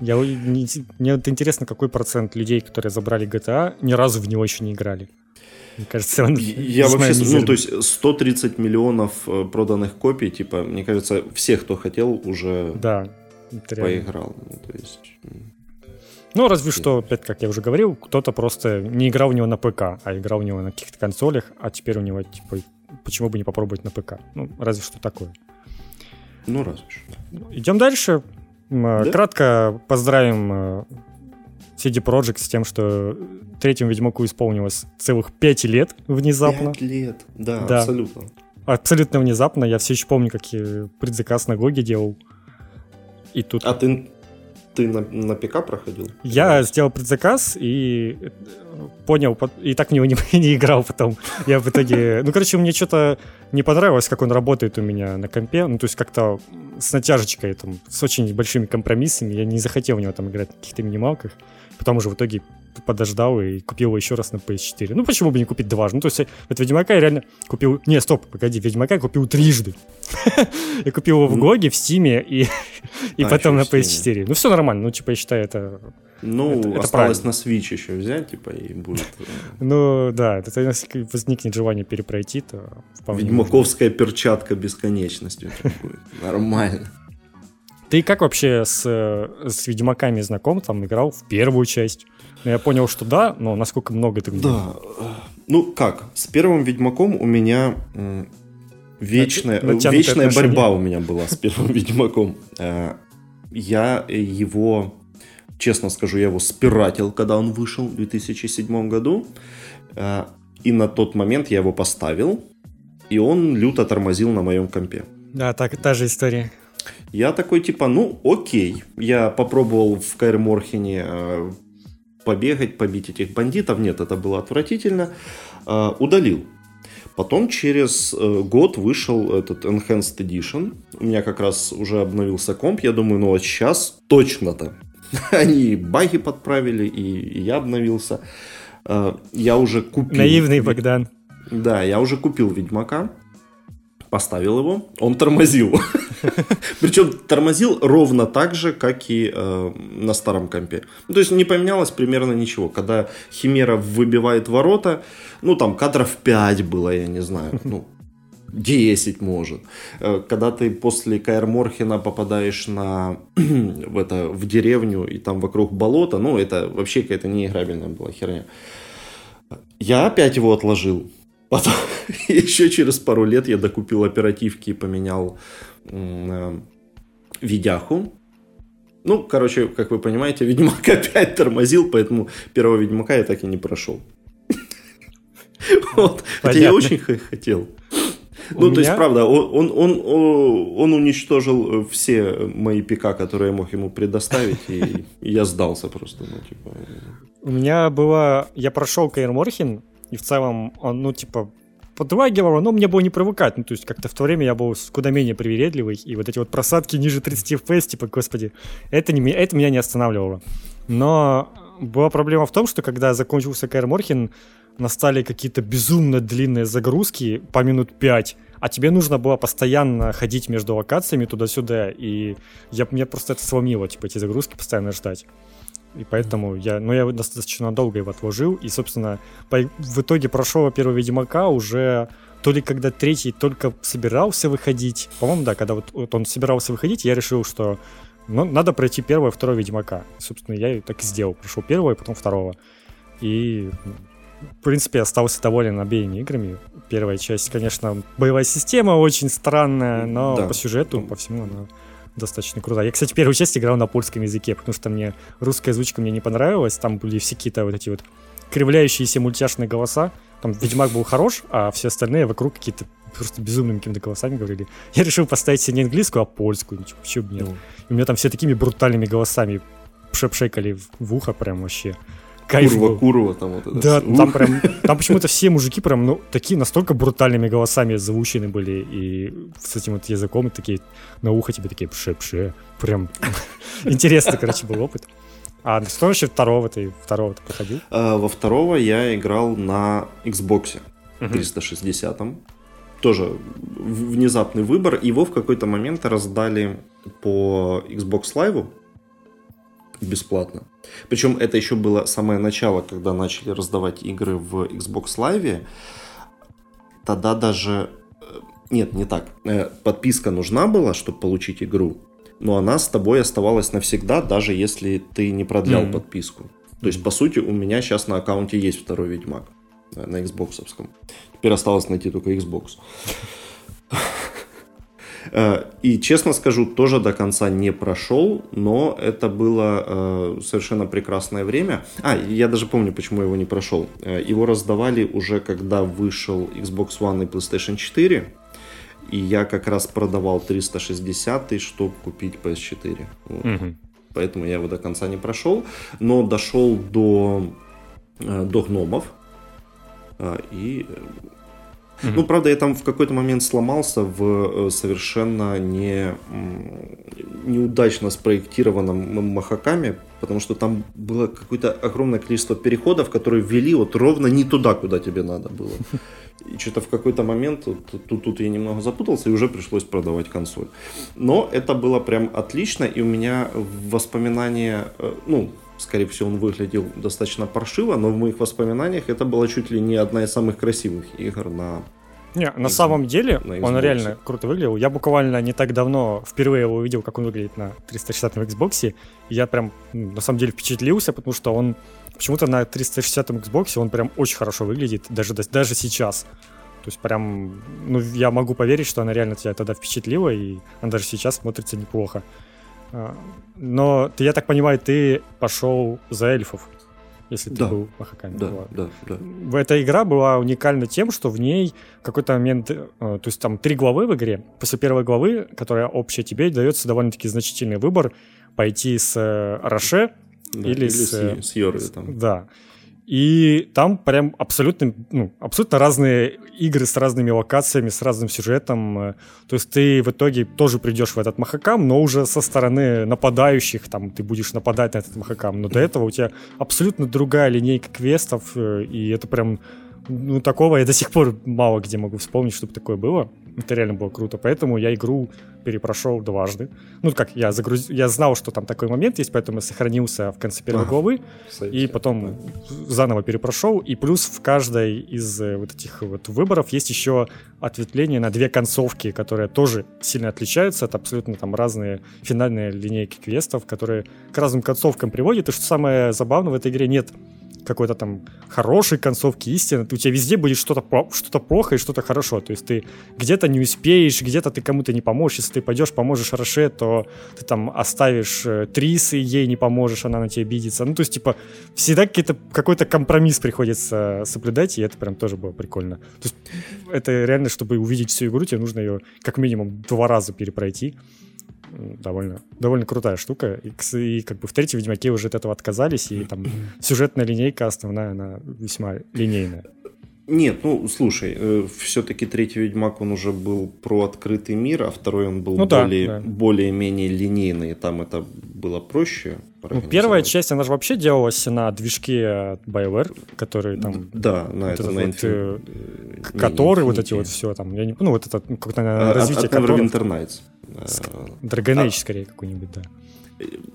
Я, не, мне вот интересно, какой процент людей, которые забрали GTA, ни разу в него еще не играли. Мне кажется, он... Я вообще, ну, то есть 130 миллионов э, проданных копий, типа, мне кажется, все, кто хотел, уже да, поиграл. Ну, то есть... Ну, разве что, опять, как я уже говорил, кто-то просто не играл в него на ПК, а играл в него на каких-то консолях, а теперь у него, типа, почему бы не попробовать на ПК? Ну, разве что такое. Ну, разве что. Идем дальше. Да? Кратко поздравим э, CD Projekt с тем, что третьему Ведьмаку исполнилось целых пять лет внезапно. Пять лет, да, да, абсолютно. Абсолютно внезапно. Я все еще помню, как я предзаказ на Гоге делал. И тут... А ты ты на, на ПК проходил? Я сделал предзаказ и э, понял, и так в него не, не играл потом. Я в итоге... Ну, короче, мне что-то не понравилось, как он работает у меня на компе. Ну, то есть как-то с натяжечкой, там, с очень большими компромиссами. Я не захотел в него там играть на каких-то минималках. Потом уже в итоге подождал и купил его еще раз на PS4. Ну, почему бы не купить дважды? Ну, то есть, вот Ведьмака я реально купил... Не, стоп, погоди, Ведьмака я купил трижды. я купил его в Гоге, в Стиме и, и а, потом на PS4. Ну, все нормально, ну, типа, я считаю, это... Ну, это, осталось на Switch еще взять, типа, и будет... Э, ну, да, это если возникнет желание перепройти, то Ведьмаковская перчатка бесконечности будет. Нормально. Ты как вообще с, с Ведьмаками знаком? Там играл в первую часть? Ну, я понял, что да, но насколько много ты Да. Ну, как? С первым Ведьмаком у меня вечная, вечная борьба у меня была с первым Ведьмаком. Э, я его, честно скажу, я его спиратил, когда он вышел в 2007 году. Э, и на тот момент я его поставил, и он люто тормозил на моем компе. Да, так, та же история. Я такой, типа, ну, окей. Я попробовал в Кайр Морхене э, побегать, побить этих бандитов. Нет, это было отвратительно. Э, удалил. Потом через э, год вышел этот Enhanced Edition. У меня как раз уже обновился комп. Я думаю, ну вот сейчас точно-то. Они баги подправили, и, я обновился. Я уже купил... Наивный Богдан. Да, я уже купил Ведьмака поставил его, он тормозил. Причем тормозил ровно так же, как и э, на старом компе. Ну, то есть не поменялось примерно ничего. Когда Химера выбивает ворота, ну там кадров 5 было, я не знаю, ну 10 может. Э, когда ты после Каэр Морхена попадаешь на, в, это, в деревню и там вокруг болота, ну это вообще какая-то неиграбельная была херня. Я опять его отложил. Потом еще через пару лет я докупил оперативки и поменял видяху. Ну, короче, как вы понимаете, Ведьмак опять тормозил, поэтому первого Ведьмака я так и не прошел. Вот. Хотя я очень хотел. Ну, то есть, правда, он, он, он, уничтожил все мои ПК, которые я мог ему предоставить, и я сдался просто. Ну, типа... У меня было... Я прошел Каир Морхен, и в целом он, ну, типа, подрагивало, но мне было не привыкать. Ну, то есть как-то в то время я был куда менее привередливый, и вот эти вот просадки ниже 30 FPS, типа, господи, это, не, это меня не останавливало. Но была проблема в том, что когда закончился Кайр Морхен, настали какие-то безумно длинные загрузки по минут 5, а тебе нужно было постоянно ходить между локациями туда-сюда, и я, мне просто это сломило, типа, эти загрузки постоянно ждать. И поэтому я, ну, я достаточно долго его отложил. И, собственно, по, в итоге прошел первого Ведьмака уже то ли когда третий только собирался выходить. По-моему, да, когда вот, вот он собирался выходить, я решил, что ну, надо пройти первого и второго Ведьмака. И, собственно, я так и сделал. Прошел первого и потом второго. И, в принципе, остался доволен обеими играми. Первая часть, конечно, боевая система очень странная, но да. по сюжету, по всему она достаточно круто. Я, кстати, первую часть играл на польском языке, потому что мне русская озвучка мне не понравилась. Там были все какие-то вот эти вот кривляющиеся мультяшные голоса. Там Ведьмак был хорош, а все остальные вокруг какие-то просто безумными какими-то голосами говорили. Я решил поставить себе не английскую, а польскую. Ничего, почему нет? И у меня там все такими брутальными голосами пшепшекали в, в ухо прям вообще кайф Курва, был. Курва там вот это Да, все. там прям, там почему-то все мужики прям, ну, такие настолько брутальными голосами заучены были, и с этим вот языком такие на ухо тебе такие пше-пше. Прям интересный, короче, был опыт. А что вообще второго ты, второго ты проходил? А, во второго я играл на Xbox 360 тоже внезапный выбор. Его в какой-то момент раздали по Xbox Live бесплатно. Причем это еще было самое начало, когда начали раздавать игры в Xbox Live. Тогда даже... Э, нет, не так. Э, подписка нужна была, чтобы получить игру. но она с тобой оставалась навсегда, даже если ты не продлял mm-hmm. подписку. То есть, по сути, у меня сейчас на аккаунте есть второй Ведьмак на Xbox. Теперь осталось найти только Xbox. Э, и, честно скажу, тоже до конца не прошел, но это было э, совершенно прекрасное время. А, я даже помню, почему его не прошел. Э, его раздавали уже, когда вышел Xbox One и PlayStation 4. И я как раз продавал 360, чтобы купить PS4. Вот. Угу. Поэтому я его до конца не прошел. Но дошел до, до гномов. И Ну, правда, я там в какой-то момент сломался в э, совершенно не, неудачно спроектированном Махакаме, потому что там было какое-то огромное количество переходов, которые ввели вот ровно не туда, куда тебе надо было. И что-то в какой-то момент тут, тут, тут я немного запутался, и уже пришлось продавать консоль. Но это было прям отлично, и у меня воспоминания, э, ну, скорее всего, он выглядел достаточно паршиво, но в моих воспоминаниях это была чуть ли не одна из самых красивых игр на не, на самом деле на он реально круто выглядел. Я буквально не так давно впервые его увидел, как он выглядит на 360 Xbox. И я прям на самом деле впечатлился, потому что он почему-то на 360 Xbox он прям очень хорошо выглядит, даже, даже сейчас. То есть прям, ну, я могу поверить, что она реально тебя тогда впечатлила, и она даже сейчас смотрится неплохо. А, но, я так понимаю, ты пошел за эльфов, если ты да. был Махаками. Да, да, да. Эта игра была уникальна тем, что в ней какой-то момент, э, то есть там три главы в игре. После первой главы, которая общая тебе, дается довольно-таки значительный выбор пойти с э, Роше да, или, или с, с, с Йорой. Там. Да. И там прям абсолютно, ну, абсолютно разные игры с разными локациями, с разным сюжетом. То есть ты в итоге тоже придешь в этот Махакам, но уже со стороны нападающих, там ты будешь нападать на этот Махакам. Но до этого у тебя абсолютно другая линейка квестов, э, и это прям ну, такого я до сих пор мало где могу вспомнить, чтобы такое было. Это реально было круто. Поэтому я игру перепрошел дважды. Ну, как, я загруз... я знал, что там такой момент есть, поэтому я сохранился в конце первой главы. Кстати, и потом да. заново перепрошел. И плюс в каждой из э, вот этих вот выборов есть еще ответвление на две концовки, которые тоже сильно отличаются. Это абсолютно там разные финальные линейки квестов, которые к разным концовкам приводят. И что самое забавное, в этой игре нет какой-то там хорошей концовки истины, у тебя везде будет что-то что плохо и что-то хорошо. То есть ты где-то не успеешь, где-то ты кому-то не поможешь. Если ты пойдешь, поможешь Роше, то ты там оставишь э, Трис, и ей не поможешь, она на тебя обидится. Ну, то есть, типа, всегда какой-то компромисс приходится соблюдать, и это прям тоже было прикольно. То есть, это реально, чтобы увидеть всю игру, тебе нужно ее как минимум два раза перепройти довольно, довольно крутая штука. И, и как бы в третьем Ведьмаке уже от этого отказались, и там сюжетная линейка основная, она весьма линейная. Нет, ну слушай, э, все-таки третий Ведьмак он уже был про открытый мир, а второй он был ну, более, да, да. более-менее линейный, там это было проще. Ну, первая часть, она же вообще делалась на движке BioWare, который там... Да, на вот это, на вот, э, Который, вот эти вот все там, я не ну вот это ну, как-то а, развитие от, от Neverwinter Nights. Dragon Age, а... скорее, какой-нибудь, да.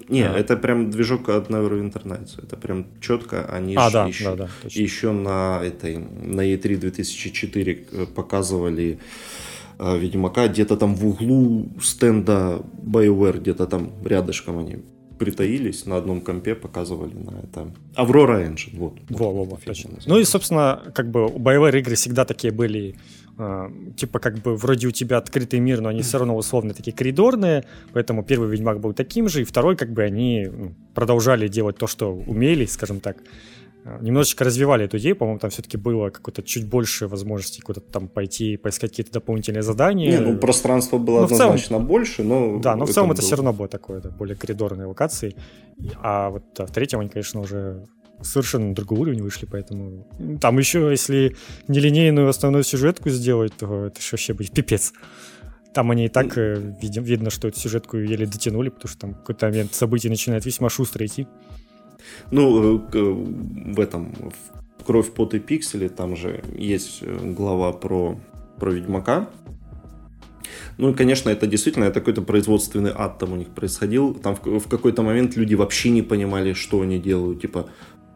Не, а. это прям движок от Neverwinter Nights. Это прям четко. Они а, да, еще, да, да, точно. еще на этой на E3 2004 э, показывали э, Ведьмака где-то там в углу стенда BioWare, где-то там рядышком они притаились на одном компе, показывали на это. Аврора Engine, вот. Во, во, во, точно. Ну и, собственно, как бы у BioWare игры всегда такие были типа как бы вроде у тебя открытый мир, но они все равно условно такие коридорные, поэтому первый Ведьмак был таким же, и второй как бы они ну, продолжали делать то, что умели, скажем так. А, немножечко развивали эту идею, по-моему, там все-таки было какое-то чуть больше возможностей куда-то там пойти, поискать какие-то дополнительные задания. Не, ну пространство было но однозначно целом, больше, но... Да, но в целом это был... все равно было такое, да, более коридорные локации. А вот да, в третьем они, конечно, уже совершенно на другой уровень вышли, поэтому там еще, если нелинейную основную сюжетку сделать, то это же вообще будет пипец. Там они и так э, видим, видно, что эту сюжетку еле дотянули, потому что там какой-то момент событий начинает весьма шустро идти. Ну, э, в этом в «Кровь, пот и пиксели» там же есть э, глава про, про Ведьмака. Ну и, конечно, это действительно это какой-то производственный ад там у них происходил. Там в, в какой-то момент люди вообще не понимали, что они делают. Типа,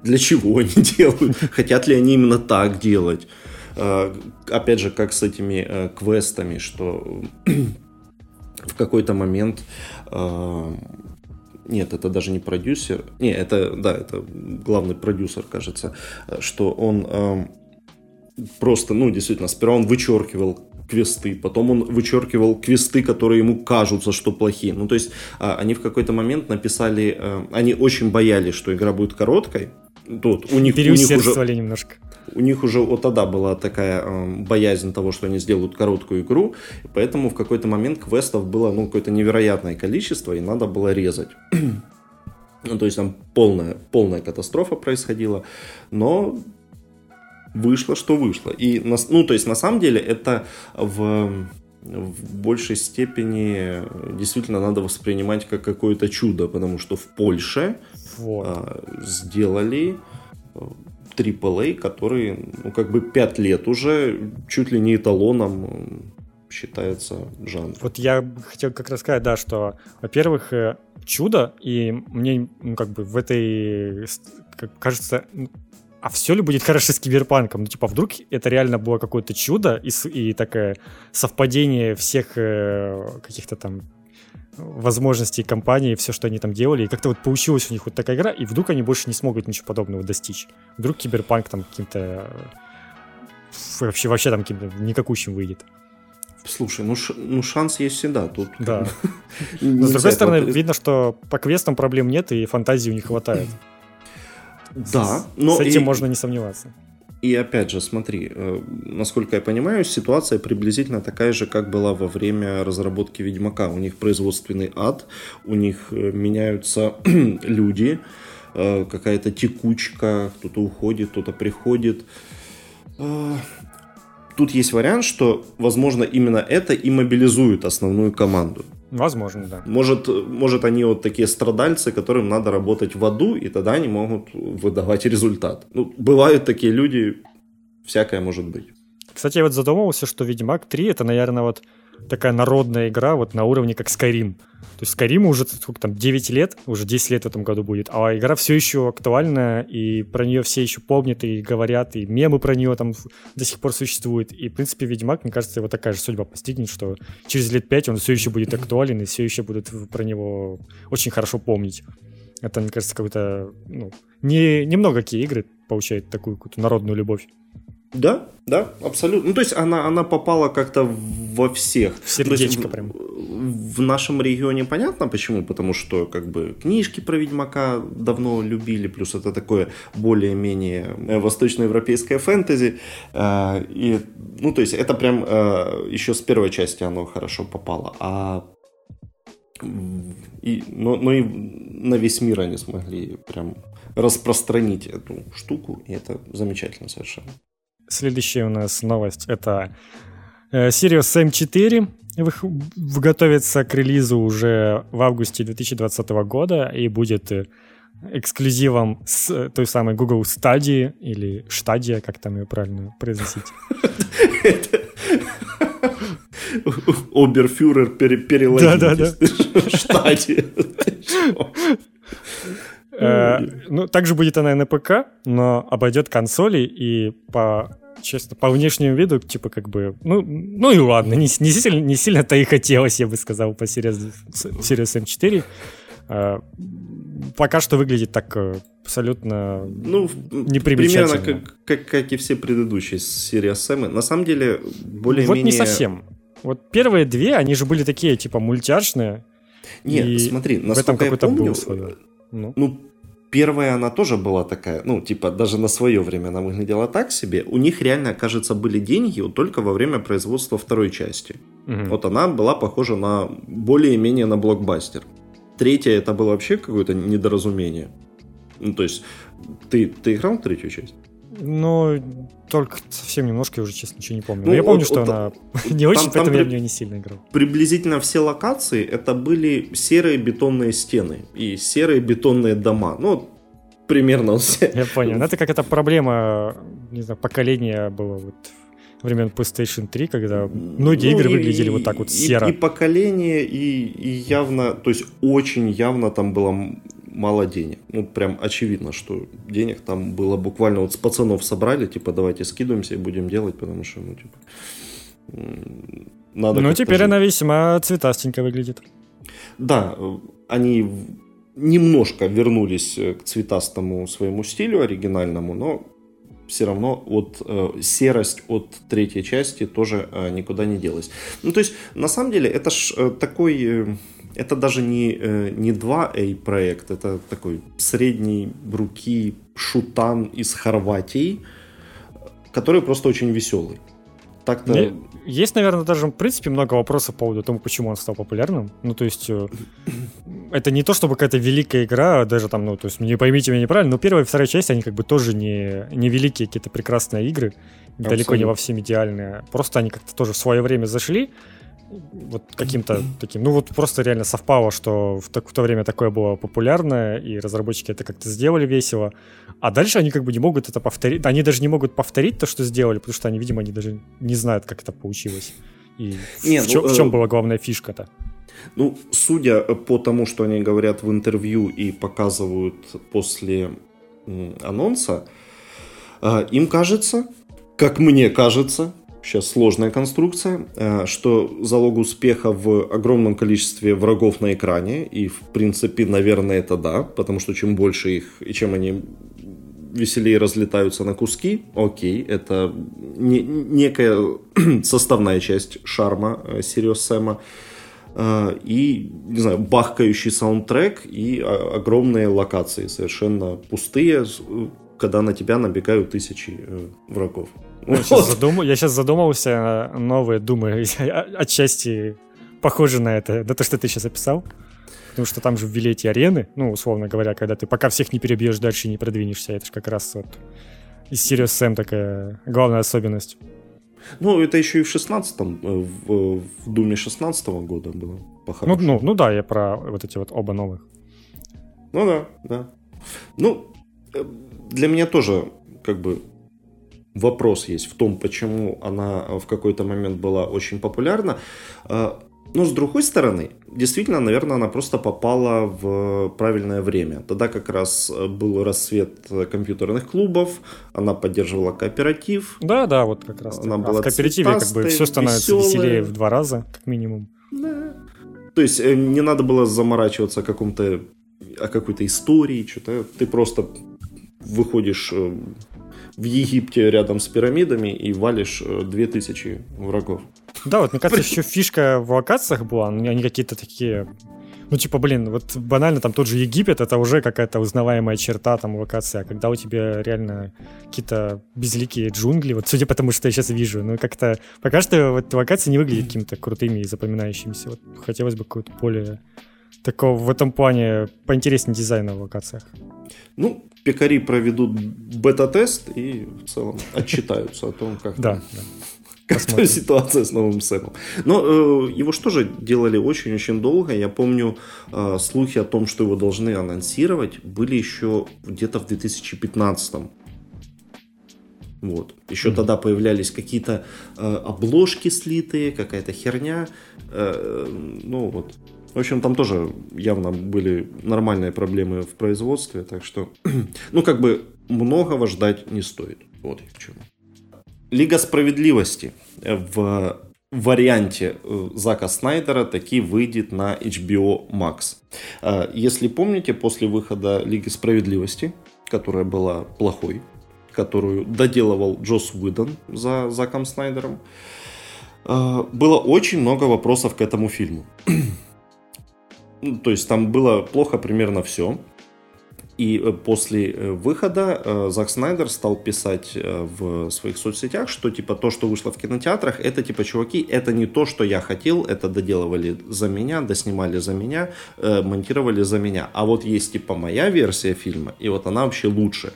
для чего они делают, хотят ли они именно так делать. А, опять же, как с этими э, квестами, что в какой-то момент э, нет, это даже не продюсер, не, это, да, это главный продюсер, кажется, что он э, просто, ну, действительно, сперва он вычеркивал квесты, потом он вычеркивал квесты, которые ему кажутся, что плохие. Ну, то есть, они в какой-то момент написали, они очень боялись, что игра будет короткой, Тут у них, у них уже, немножко. У них уже вот тогда была такая э, боязнь того, что они сделают короткую игру, поэтому в какой-то момент квестов было ну, какое-то невероятное количество, и надо было резать. ну, то есть там полная, полная катастрофа происходила, но вышло, что вышло. И, ну, то есть на самом деле это в в большей степени действительно надо воспринимать как какое-то чудо, потому что в Польше вот. а, сделали AAA, э, который, ну, как бы пять лет уже чуть ли не эталоном считается жанр. Вот я хотел как раз сказать, да, что, во-первых, э, чудо, и мне, ну, как бы в этой, как кажется, а все ли будет хорошо с киберпанком? Ну, типа, вдруг это реально было какое-то чудо и, и такое совпадение всех э, каких-то там возможностей компании, все, что они там делали, и как-то вот получилась у них вот такая игра, и вдруг они больше не смогут ничего подобного достичь. Вдруг киберпанк там каким-то э, вообще, вообще там каким-то никакущим выйдет. Слушай, ну, ш, ну шанс есть всегда тут. Да. Но с другой стороны, видно, что по квестам проблем нет, и фантазии у них хватает. Да, но... С этим можно не сомневаться. И опять же, смотри, э, насколько я понимаю, ситуация приблизительно такая же, как была во время разработки Ведьмака. У них производственный ад, у них э, меняются люди, э, какая-то текучка, кто-то уходит, кто-то приходит. Тут есть вариант, что, возможно, именно это и мобилизует основную команду. Возможно, да. Может, может, они вот такие страдальцы, которым надо работать в аду, и тогда они могут выдавать результат. Ну, бывают такие люди, всякое может быть. Кстати, я вот задумывался, что Ведьмак 3 это, наверное, вот такая народная игра вот на уровне как Skyrim. То есть Skyrim уже сколько там, 9 лет, уже 10 лет в этом году будет, а игра все еще актуальна, и про нее все еще помнят и говорят, и мемы про нее там до сих пор существуют. И, в принципе, Ведьмак, мне кажется, его такая же судьба постигнет, что через лет 5 он все еще будет актуален, и все еще будут про него очень хорошо помнить. Это, мне кажется, какой-то, ну, не, немного какие игры получают такую какую-то народную любовь. Да, да, абсолютно. Ну, то есть она, она попала как-то во всех. В сердечко прям. В нашем регионе понятно почему, потому что как бы книжки про Ведьмака давно любили, плюс это такое более-менее э, восточноевропейское фэнтези. Э, и, ну, то есть это прям э, еще с первой части оно хорошо попало. А и, но, но и на весь мир они смогли прям распространить эту штуку, и это замечательно совершенно. Следующая у нас новость это э, Sirius M4 готовится к релизу уже в августе 2020 года и будет э, эксклюзивом с э, той самой Google Stadia или Stadia, как там ее правильно произносить. Оберфюрер переложил. Да-да-да. Stadia. Э, ну, также будет она и на ПК, но обойдет консоли и по честно, по внешнему виду, типа, как бы, ну, ну и ладно, не, не, сильно, не сильно-то и хотелось, я бы сказал, по Series, Series M4. А, пока что выглядит так э, абсолютно ну, непримечательно. Примерно как, как, как и все предыдущие Series M. На самом деле, более-менее... Вот не совсем. Вот первые две, они же были такие, типа, мультяшные. Нет, смотри, насколько в этом я помню, был свое. Ну. ну, первая она тоже была такая, ну, типа, даже на свое время она выглядела так себе. У них реально, кажется, были деньги вот только во время производства второй части. Угу. Вот она была похожа на более-менее на блокбастер. Третья это было вообще какое-то недоразумение. Ну, то есть, ты, ты играл в третью часть? Ну, только совсем немножко, я уже, честно, ничего не помню. Ну, Но я помню, вот, что вот, она не очень, там, поэтому там я в нее не сильно играл. Приблизительно все локации это были серые бетонные стены и серые бетонные дома. Ну, примерно все. Я понял. Это как эта проблема, не знаю, поколения было вот времен PlayStation 3, когда многие ну, игры и, выглядели вот так вот серо. И, и поколение, и, и явно, то есть очень явно там было мало денег. Ну, прям очевидно, что денег там было буквально вот с пацанов собрали, типа, давайте скидываемся и будем делать, потому что, ну, типа, надо Ну, теперь жить. она весьма цветастенько выглядит. Да, они немножко вернулись к цветастому своему стилю оригинальному, но все равно вот э, серость от третьей части тоже э, никуда не делась. Ну, то есть, на самом деле, это ж э, такой... Э, это даже не, э, не 2A проект, это такой средний руки шутан из Хорватии, который просто очень веселый. Так-то... Есть, наверное, даже, в принципе, много вопросов по поводу того, почему он стал популярным. Ну, то есть, э, это не то, чтобы какая-то великая игра, даже там, ну, то есть, не поймите меня неправильно, но первая и вторая часть, они как бы тоже не, не великие какие-то прекрасные игры, Абсолютно. далеко не во всем идеальные. Просто они как-то тоже в свое время зашли, вот каким-то таким, ну вот просто реально совпало, что в, так, в то время такое было популярное, и разработчики это как-то сделали весело, а дальше они как бы не могут это повторить, они даже не могут повторить то, что сделали, потому что они, видимо, они даже не знают, как это получилось. И не, в, ну, чем, э... в чем была главная фишка-то? Ну, судя по тому, что они говорят в интервью и показывают после анонса, э, им кажется, как мне кажется, сейчас сложная конструкция, э, что залог успеха в огромном количестве врагов на экране, и в принципе, наверное, это да, потому что чем больше их, и чем они веселее разлетаются на куски, окей, это не, некая составная часть шарма э, Сириус Сэма, э, и, не знаю, бахкающий саундтрек и огромные локации, совершенно пустые, когда на тебя набегают тысячи врагов. Я сейчас, задум... я сейчас задумался, новые думы отчасти похожи на это, на то, что ты сейчас описал. Потому что там же ввели эти арены, ну, условно говоря, когда ты пока всех не перебьешь, дальше не продвинешься. Это же как раз вот из Sirius Sam такая главная особенность. Ну, это еще и в 16-м, э, в, в Думе 16 -го года было. Ну, ну, ну да, я про вот эти вот оба новых. Ну да, да. Ну, э, для меня тоже как бы вопрос есть в том, почему она в какой-то момент была очень популярна. А, но с другой стороны, действительно, наверное, она просто попала в правильное время. Тогда как раз был рассвет компьютерных клубов, она поддерживала кооператив. Да, да, вот как раз. Она а была в кооперативе как бы все становится веселая. веселее в два раза, как минимум. Да. То есть э, не надо было заморачиваться о каком-то о какой-то истории, что-то. Ты просто выходишь э, в Египте рядом с пирамидами и валишь 2000 э, врагов. Да, вот мне кажется, еще фишка в локациях была, они какие-то такие ну, типа, блин, вот банально там тот же Египет, это уже какая-то узнаваемая черта там локации, а когда у тебя реально какие-то безликие джунгли, вот судя по тому, что я сейчас вижу, ну, как-то пока что вот локации не выглядят какими-то крутыми и запоминающимися. Вот хотелось бы какое-то более такого в этом плане поинтереснее дизайна в локациях. Ну, пекари проведут бета-тест и в целом отчитаются о том, как, да, да. как ситуация с новым сэмом. Но э, его что же делали очень-очень долго. Я помню э, слухи о том, что его должны анонсировать, были еще где-то в 2015 вот. Еще mm-hmm. тогда появлялись какие-то э, обложки слитые, какая-то херня. Э, ну вот. В общем, там тоже явно были нормальные проблемы в производстве, так что, ну, как бы многого ждать не стоит. Вот я к чему. Лига справедливости в варианте э, Зака Снайдера таки выйдет на HBO Max. А, если помните, после выхода Лиги справедливости, которая была плохой, которую доделывал Джос Уидон за Заком Снайдером, а, было очень много вопросов к этому фильму. Ну, то есть там было плохо примерно все. И э, после э, выхода э, Зак Снайдер стал писать в своих соцсетях, что типа то, что вышло в кинотеатрах, это типа чуваки, это не то, что я хотел, это доделывали за меня, доснимали за меня, монтировали за меня. А вот есть типа моя версия фильма, и вот она вообще лучшая.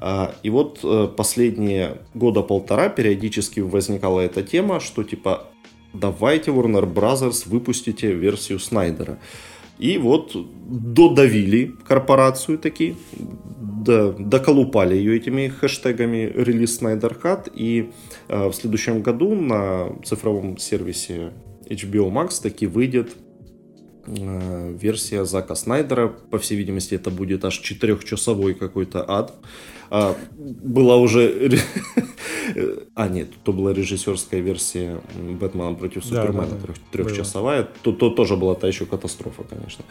А, и вот последние года полтора периодически возникала эта тема, что типа давайте Warner Brothers выпустите версию Снайдера. И вот додавили корпорацию таки, до, доколупали ее этими хэштегами релиз Snyder Cut. И э, в следующем году на цифровом сервисе HBO Max таки выйдет версия Зака Снайдера. По всей видимости, это будет аж четырехчасовой какой-то ад. А, была уже... а, нет, то была режиссерская версия Бэтмена против Супермена, да, да, трехчасовая. То, то тоже была та еще катастрофа, конечно.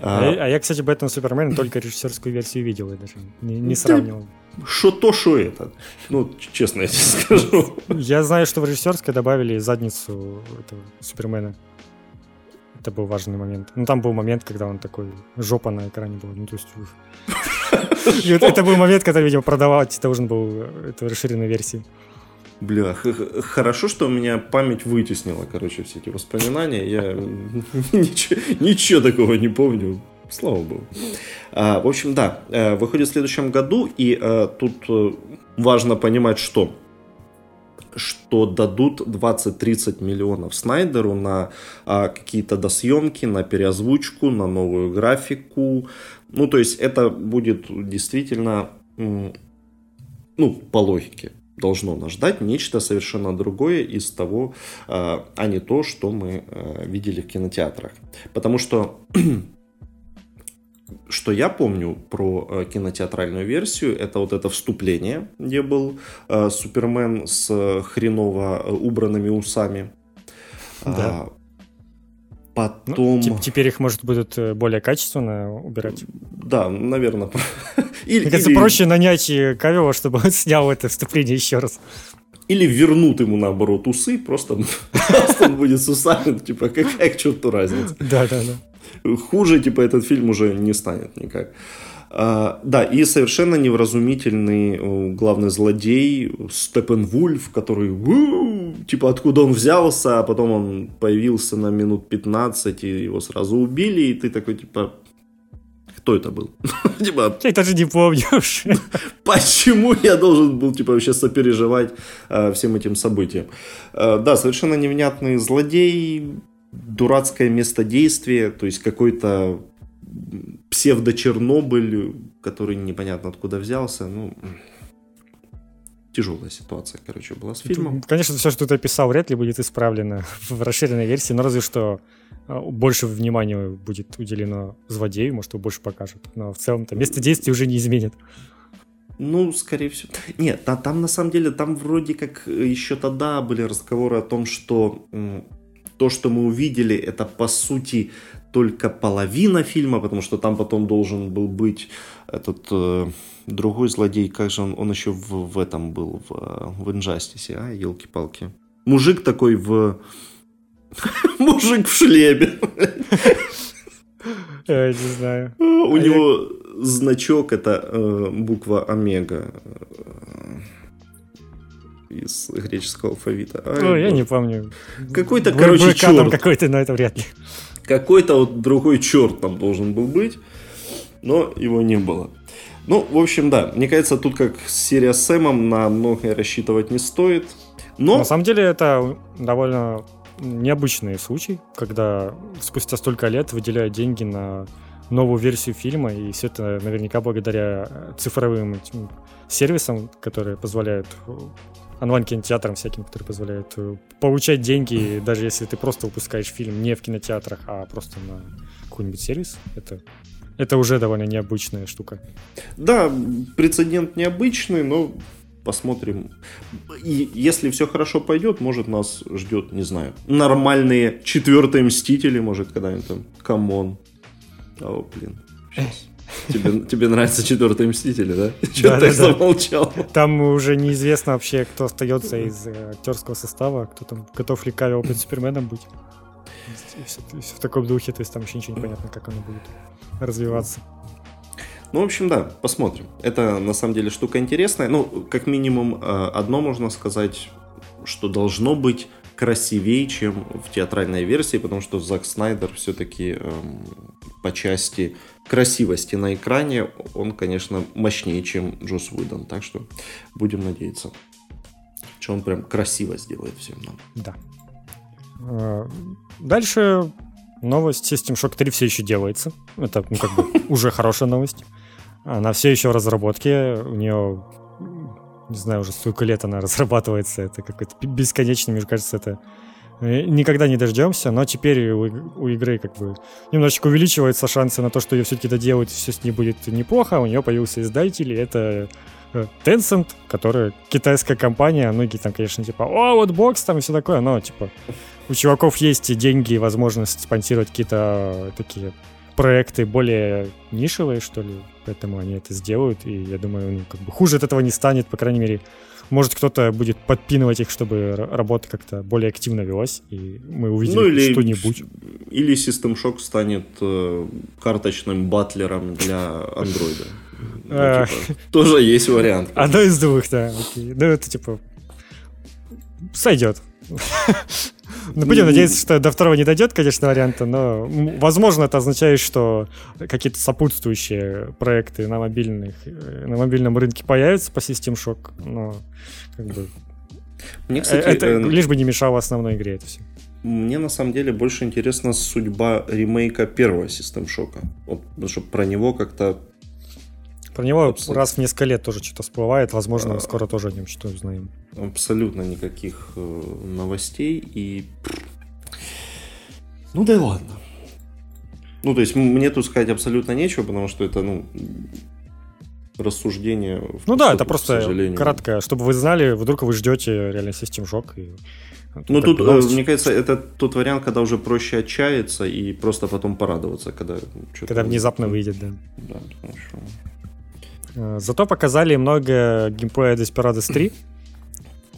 А, а, а я, кстати, Бэтмен Супермен только режиссерскую версию видел, я даже не, не сравнивал. Что то, что это. Ну, честно я тебе скажу. Я знаю, что в режиссерской добавили задницу этого Супермена. Это был важный момент. Ну, там был момент, когда он такой, жопа на экране была. Ну, то есть... Это был момент, когда, видимо, продавать должен был эту расширенную версию. Бля, хорошо, что у меня память вытеснила, короче, все эти воспоминания. Я ничего, ничего такого не помню. Слава богу. А, в общем, да, э, выходит в следующем году, и а, тут э, важно понимать, что что дадут 20-30 миллионов Снайдеру на а, какие-то досъемки, на переозвучку, на новую графику. Ну, то есть это будет действительно, ну, по логике должно нас ждать нечто совершенно другое из того, а, а не то, что мы а, видели в кинотеатрах. Потому что что я помню про э, кинотеатральную версию, это вот это вступление, где был э, Супермен с хреново э, убранными усами. Да. А, потом... Ну, теперь их, может, будут э, более качественно убирать. Да, наверное. Или, Мне кажется, или... проще нанять Ковева, чтобы он снял это вступление еще раз. Или вернут ему, наоборот, усы, просто, он будет с усами, типа, какая к черту разница. Да, да, да хуже, типа, этот фильм уже не станет никак. А, да, и совершенно невразумительный э, главный злодей Степенвульф, который, типа, откуда он взялся, а потом он появился на минут 15, и его сразу убили, и ты такой, типа, кто это был? типа, я даже не помню Почему я должен был, типа, вообще сопереживать э, всем этим событиям? Э, да, совершенно невнятный злодей, дурацкое место действия, то есть какой-то псевдо-Чернобыль, который непонятно откуда взялся. Ну, тяжелая ситуация, короче, была с фильмом. Конечно, все, что ты описал, вряд ли будет исправлено в расширенной версии, но разве что а, больше внимания будет уделено злодею, может, его больше покажут. Но в целом-то место действия уже не изменит. Ну, скорее всего. Нет, да, там на самом деле, там вроде как еще тогда были разговоры о том, что то, что мы увидели, это по сути только половина фильма, потому что там потом должен был быть этот э, другой злодей, как же он, он еще в, в этом был, в, в Инжастисе, а, елки-палки. Мужик такой в... Мужик в шлеме. Я не знаю. У а него значок это э, буква Омега из греческого алфавита. Ай, ну, я не помню. Какой-то, короче, черт. какой-то, но это вряд ли. Какой-то вот другой черт там должен был быть, но его не было. Ну, в общем, да, мне кажется, тут как серия с Сэмом на многое рассчитывать не стоит. Но... На самом деле это довольно необычный случай, когда спустя столько лет выделяют деньги на новую версию фильма, и все это наверняка благодаря цифровым сервисам, которые позволяют онлайн-кинотеатрам всяким, которые позволяют э, получать деньги, даже если ты просто выпускаешь фильм не в кинотеатрах, а просто на какой-нибудь сервис. Это, это уже довольно необычная штука. Да, прецедент необычный, но посмотрим. И если все хорошо пойдет, может нас ждет, не знаю, нормальные четвертые мстители, может когда-нибудь там. Come on. О, блин. Сейчас. Тебе, тебе нравятся четвертые мстители, да? Чего да, ты да, замолчал? Там уже неизвестно вообще, кто остается из э, актерского состава, кто там готов ли Кавилл быть Суперменом быть. Все, все в таком духе, то есть там еще ничего не понятно, как оно будет развиваться. Ну, в общем, да, посмотрим. Это на самом деле штука интересная. Ну, как минимум, э, одно можно сказать, что должно быть красивее, чем в театральной версии, потому что Зак Снайдер все-таки эм, по части красивости на экране он, конечно, мощнее, чем Джос Уидон. Так что будем надеяться, что он прям красиво сделает всем нам. Да. Э, дальше новость. System Shock 3 все еще делается. Это ну, как бы уже хорошая новость. Она все еще в разработке. У нее не знаю уже сколько лет она разрабатывается, это какой-то бесконечный, мне кажется, это никогда не дождемся, но теперь у, у игры как бы немножечко увеличиваются шансы на то, что ее все-таки доделают, все с ней будет неплохо. У нее появился издатель, и это э, Tencent, которая китайская компания, многие там, конечно, типа, о, вот бокс там и все такое, но, типа, у чуваков есть деньги и возможность спонсировать какие-то такие проекты более нишевые, что ли, поэтому они это сделают, и я думаю, ну, как бы хуже от этого не станет, по крайней мере, может, кто-то будет подпинывать их, чтобы работа как-то более активно велась, и мы увидим ну, или, что-нибудь. Или System Shock станет э, карточным батлером для андроида. Ну, типа, тоже есть вариант. Одно из двух, да. Окей. Ну, это типа сойдет. Ну, будем надеяться, что до второго не дойдет, конечно, варианта, но, возможно, это означает, что какие-то сопутствующие проекты на, мобильных, э, на мобильном рынке появятся по System Shock, но как бы... Мне, кстати, это э... лишь бы не мешало основной игре это все. Мне на самом деле больше интересна судьба ремейка первого System Shock. Вот, потому что про него как-то про него Абсолютно. раз в несколько лет тоже что-то всплывает. Возможно, а... скоро тоже о нем что-то узнаем. Абсолютно никаких э, новостей. И... Ну да и ладно. Ну, то есть мне тут сказать абсолютно нечего, потому что это, ну, рассуждение. Ну да, это просто краткое, чтобы вы знали, вдруг вы ждете реально System Shock. И... Ну тут, бы, мне кажется, это тот вариант, когда уже проще отчаяться и просто потом порадоваться, когда... Когда внезапно выйдет, да. Да, хорошо. Э, зато показали много геймплея Desperados 3.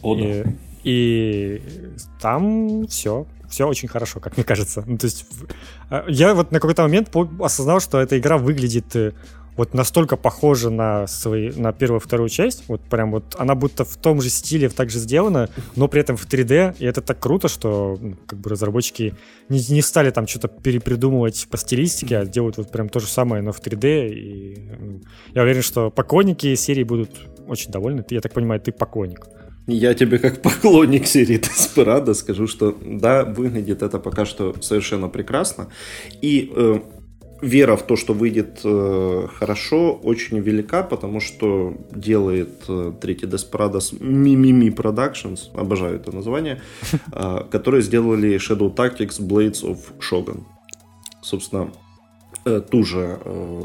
О, да. И, и там все. Все очень хорошо, как мне кажется. Ну, то есть э, я вот на какой-то момент осознал, что эта игра выглядит э, вот настолько похожа на, свои, на первую вторую часть, вот прям вот она будто в том же стиле так же сделана, но при этом в 3D, и это так круто, что ну, как бы разработчики не, не стали там что-то перепридумывать по стилистике, а делают вот прям то же самое, но в 3D, и ну, я уверен, что поклонники серии будут очень довольны. Я так понимаю, ты поклонник. Я тебе как поклонник серии Desperado скажу, что да, выглядит это пока что совершенно прекрасно. И э, вера в то, что выйдет э, хорошо, очень велика, потому что делает э, третий Desperados Mimimi Productions, обожаю это название, э, которые сделали Shadow Tactics Blades of Shogun. Собственно, э, ту же э,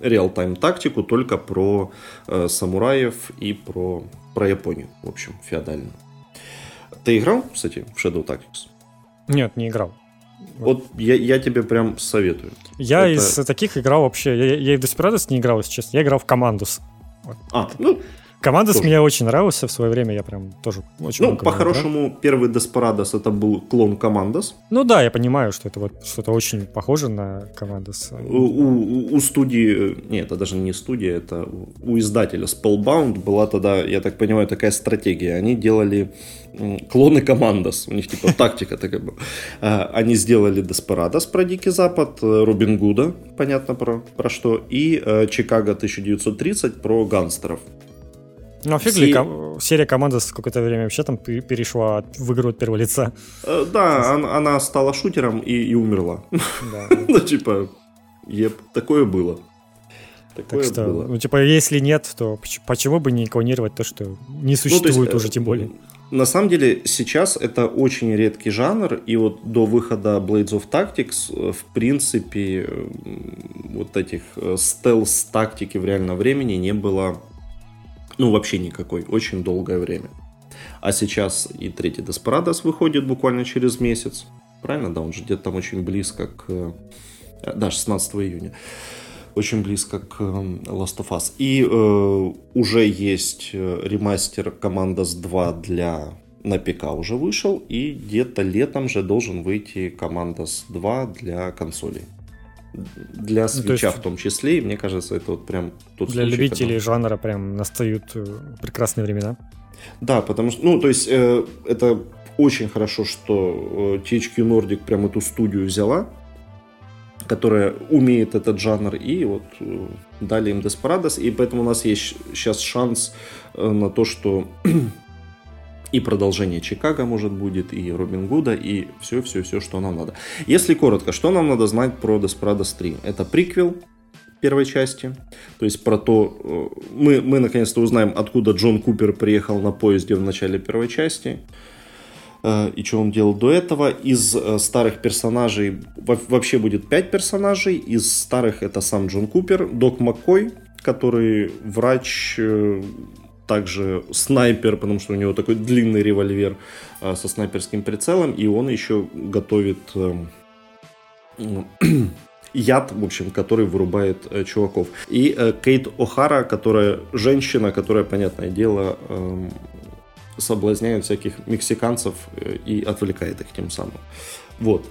реал-тайм тактику, только про э, самураев и про, про Японию, в общем, феодальную. Ты играл, кстати, в Shadow Tactics? Нет, не играл. Вот я, я тебе прям советую. Я Это... из таких играл вообще. Я, я и в Desperados не играл, если честно. Я играл в Командус. А, ну, Командос тоже. мне очень нравился в свое время, я прям тоже очень Ну, по-хорошему, первый Desperados это был клон Командос. Ну да, я понимаю, что это вот что-то очень похоже на Командос. У, у, у студии, нет, это даже не студия, это у издателя Spellbound была тогда, я так понимаю, такая стратегия. Они делали клоны Командос, у них типа тактика такая была. А, они сделали Desperados про Дикий Запад, Робин Гуда, понятно про, про что, и э, Чикаго 1930 про гангстеров. Ну, а фиг ли, ком- серия команды с какое-то время вообще там перешла в игру от первого лица. Э, да, она, она стала шутером и, и умерла. Да. ну, типа, еп, такое было. Такое так что, было. ну, типа, если нет, то почему бы не клонировать то, что не существует ну, есть, уже, тем более? На самом деле, сейчас это очень редкий жанр, и вот до выхода Blades of Tactics, э, в принципе, вот этих э, стелс-тактики в реальном времени не было ну, вообще никакой, очень долгое время. А сейчас и третий Desperados выходит буквально через месяц. Правильно, да, он же где-то там очень близко к... Э, да, 16 июня. Очень близко к э, Last of Us. И э, уже есть э, ремастер Commandos 2 для на ПК уже вышел, и где-то летом же должен выйти Commandos 2 для консолей для свеча ну, в том числе, и мне кажется, это вот прям тот Для случай, любителей когда... жанра прям настают э, прекрасные времена. Да, потому что, ну, то есть, э, это очень хорошо, что э, THQ Nordic прям эту студию взяла, которая умеет этот жанр, и вот э, дали им Desperados, и поэтому у нас есть сейчас шанс э, на то, что и продолжение Чикаго, может, будет, и Робин Гуда, и все-все-все, что нам надо. Если коротко, что нам надо знать про Desperados 3? Это приквел первой части, то есть про то, э, мы, мы наконец-то узнаем, откуда Джон Купер приехал на поезде в начале первой части. и что он делал до этого. Из старых персонажей вообще будет 5 персонажей. Из старых это сам Джон Купер, Док Маккой, который врач, также снайпер, потому что у него такой длинный револьвер со снайперским прицелом, и он еще готовит эм, яд, в общем, который вырубает э, чуваков. И э, Кейт О'Хара, которая женщина, которая, понятное дело, э, соблазняет всяких мексиканцев э, и отвлекает их тем самым. Вот.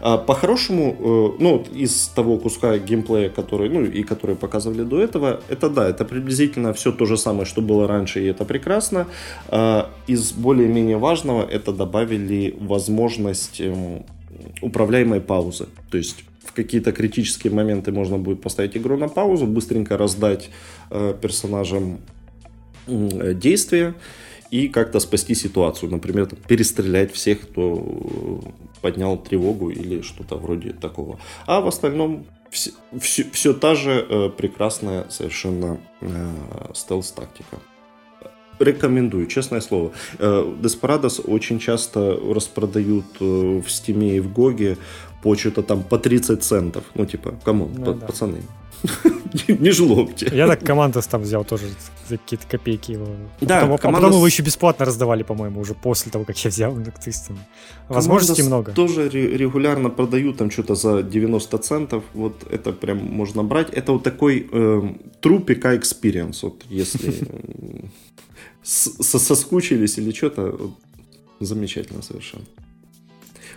А по-хорошему, э, ну, из того куска геймплея, который, ну, и который показывали до этого, это да, это приблизительно все то же самое, что было раньше, и это прекрасно. А из более-менее важного это добавили возможность эм, управляемой паузы. То есть в какие-то критические моменты можно будет поставить игру на паузу, быстренько раздать э, персонажам э, действия и как-то спасти ситуацию. Например, перестрелять всех, кто поднял тревогу или что-то вроде такого. А в остальном все, все, все та же э, прекрасная совершенно э, стелс-тактика. Рекомендую, честное слово. Э, Desperados очень часто распродают э, в Стиме и в Гоге по что-то там по 30 центов. Ну, типа, кому? Ну, да. Пацаны. Не жлобьте. Я так команду там взял тоже за какие-то копейки его. Да, потом, команда... а потом его еще бесплатно раздавали, по-моему, уже после того, как я взял. Ну, то есть, возможностей много. тоже регулярно продают там что-то за 90 центов. Вот это прям можно брать. Это вот такой э, true PK experience. Вот если соскучились или что-то, замечательно совершенно.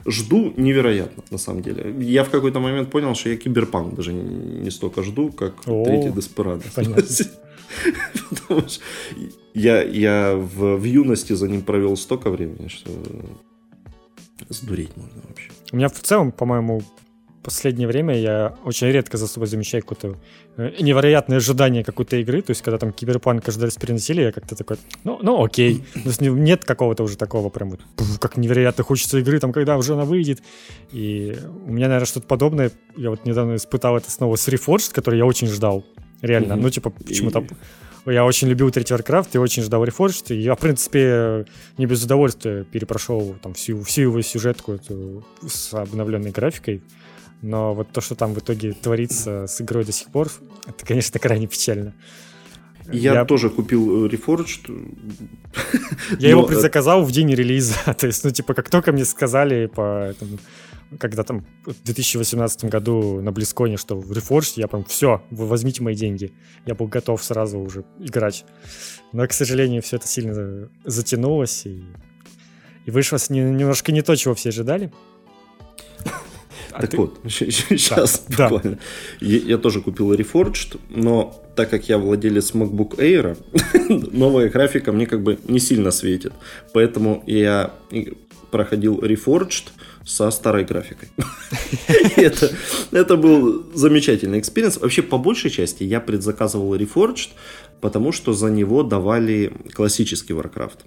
Жду невероятно, на самом деле. Я в какой-то момент понял, что я киберпанк даже не столько жду, как О, третий Деспирадо. Потому что я, я в, в юности за ним провел столько времени, что сдуреть можно вообще. У меня в целом, по-моему, последнее время я очень редко за собой замечаю какое-то э, невероятное ожидание какой-то игры. То есть, когда там киберпанк каждый раз переносили, я как-то такой, ну, ну окей. То есть, нет какого-то уже такого прям вот, как невероятно хочется игры, там, когда уже она выйдет. И у меня, наверное, что-то подобное. Я вот недавно испытал это снова с Reforged, который я очень ждал. Реально. Ну, типа, почему-то... Я очень любил третий Warcraft и очень ждал Reforged. И я, в принципе, не без удовольствия перепрошел там всю, всю его сюжетку эту с обновленной графикой. Но вот то, что там в итоге творится с игрой до сих пор, это, конечно, крайне печально. Я, я тоже купил э, Reforged. Я его э, предзаказал в день релиза. То есть, ну, типа, как только мне сказали по этому, когда там в 2018 году на Близконе, что в Reforged, я прям, все, вы возьмите мои деньги. Я был готов сразу уже играть. Но, к сожалению, все это сильно затянулось, и, и вышло немножко не то, чего все ожидали. А так ты... вот, сейчас да, буквально. Да. Я, я тоже купил Reforged, но так как я владелец MacBook Air, новая графика мне как бы не сильно светит. Поэтому я проходил Reforged со старой графикой. это, это был замечательный experience. Вообще, по большей части, я предзаказывал Reforged, потому что за него давали классический Warcraft.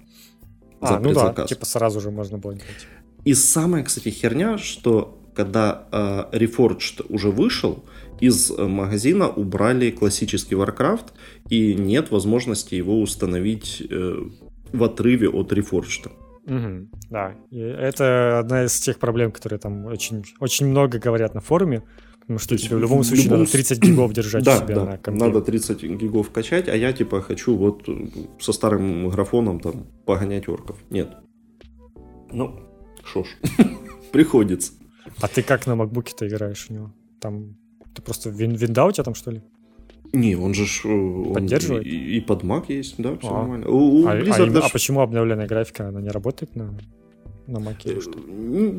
А, ну да, типа сразу же можно было делать. И самая, кстати, херня, что когда э, Reforged уже вышел, из э, магазина убрали классический Warcraft, и нет возможности его установить э, в отрыве от Reforged. Угу, да, и это одна из тех проблем, которые там очень, очень много говорят на форуме, потому что тебе в любом случае любом... надо 30 гигов держать да, себе да, на компе. надо 30 гигов качать, а я типа хочу вот со старым графоном там погонять орков. Нет. Ну, шо ж, приходится. А ты как на макбуке-то играешь у него? Там ты просто вин винда у тебя там, что ли? Не, он же э, он поддерживает. И, и под Mac есть, да, все а. нормально. У, у а, а, даже... а почему обновленная графика, она не работает на, на Mac? Э,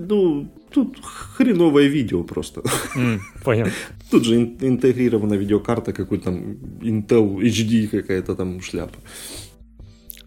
ну, тут хреновое видео просто. Mm, понял. Тут же интегрирована видеокарта, какой-то там Intel HD какая-то там шляпа.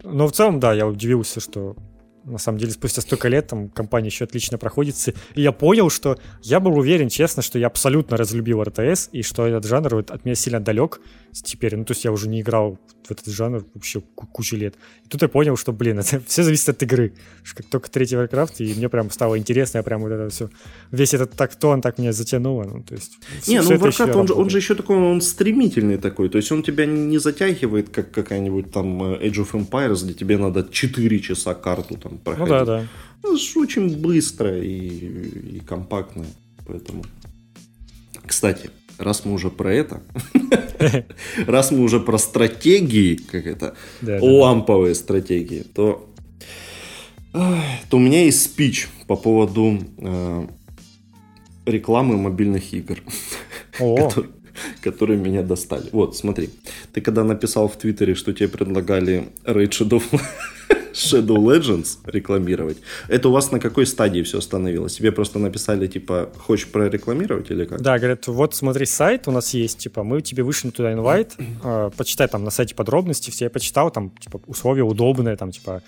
Но в целом, да, я удивился, что на самом деле, спустя столько лет там компания еще отлично проходится. И я понял, что я был уверен, честно, что я абсолютно разлюбил РТС, и что этот жанр вот от меня сильно далек теперь. Ну, то есть я уже не играл в этот жанр вообще кучу лет. И тут я понял, что, блин, это все зависит от игры. Как только третий Warcraft, и мне прям стало интересно, я прям вот это все, весь этот тактон так меня затянуло. Ну, то есть, не, ну Warcraft, он же, он же еще такой, он стремительный такой, то есть он тебя не затягивает, как какая-нибудь там э, Age of Empires, где тебе надо 4 часа карту там проходить. Ну да, да. Ну, очень быстро и, и компактно, поэтому... Кстати, раз мы уже про это, раз мы уже про стратегии, как это, ламповые стратегии, то, то у меня есть спич по поводу э, рекламы мобильных игр, которые, которые меня достали. Вот, смотри, ты когда написал в Твиттере, что тебе предлагали Raid Shadow Shadow Legends рекламировать. Это у вас на какой стадии все остановилось? Тебе просто написали, типа, хочешь прорекламировать или как? Да, говорят, вот смотри, сайт у нас есть, типа, мы тебе вышли туда инвайт, э, почитай там на сайте подробности, все я почитал, там, типа, условия удобные, там, типа,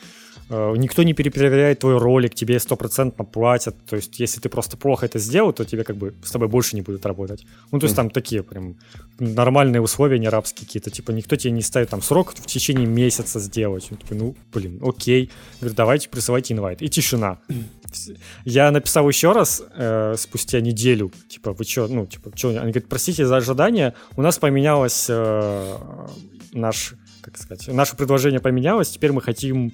никто не перепроверяет твой ролик, тебе стопроцентно платят. То есть, если ты просто плохо это сделал, то тебе как бы с тобой больше не будут работать. Ну, то есть, там такие прям нормальные условия, не рабские какие-то. Типа, никто тебе не ставит там срок в течение месяца сделать. Ну, типа, ну, блин, окей. Говорит, давайте присылайте инвайт. И тишина. Я написал еще раз э, спустя неделю, типа, вы что, ну, типа, что? Они говорят, простите за ожидание, у нас поменялось э, наш, как сказать, наше предложение поменялось, теперь мы хотим э,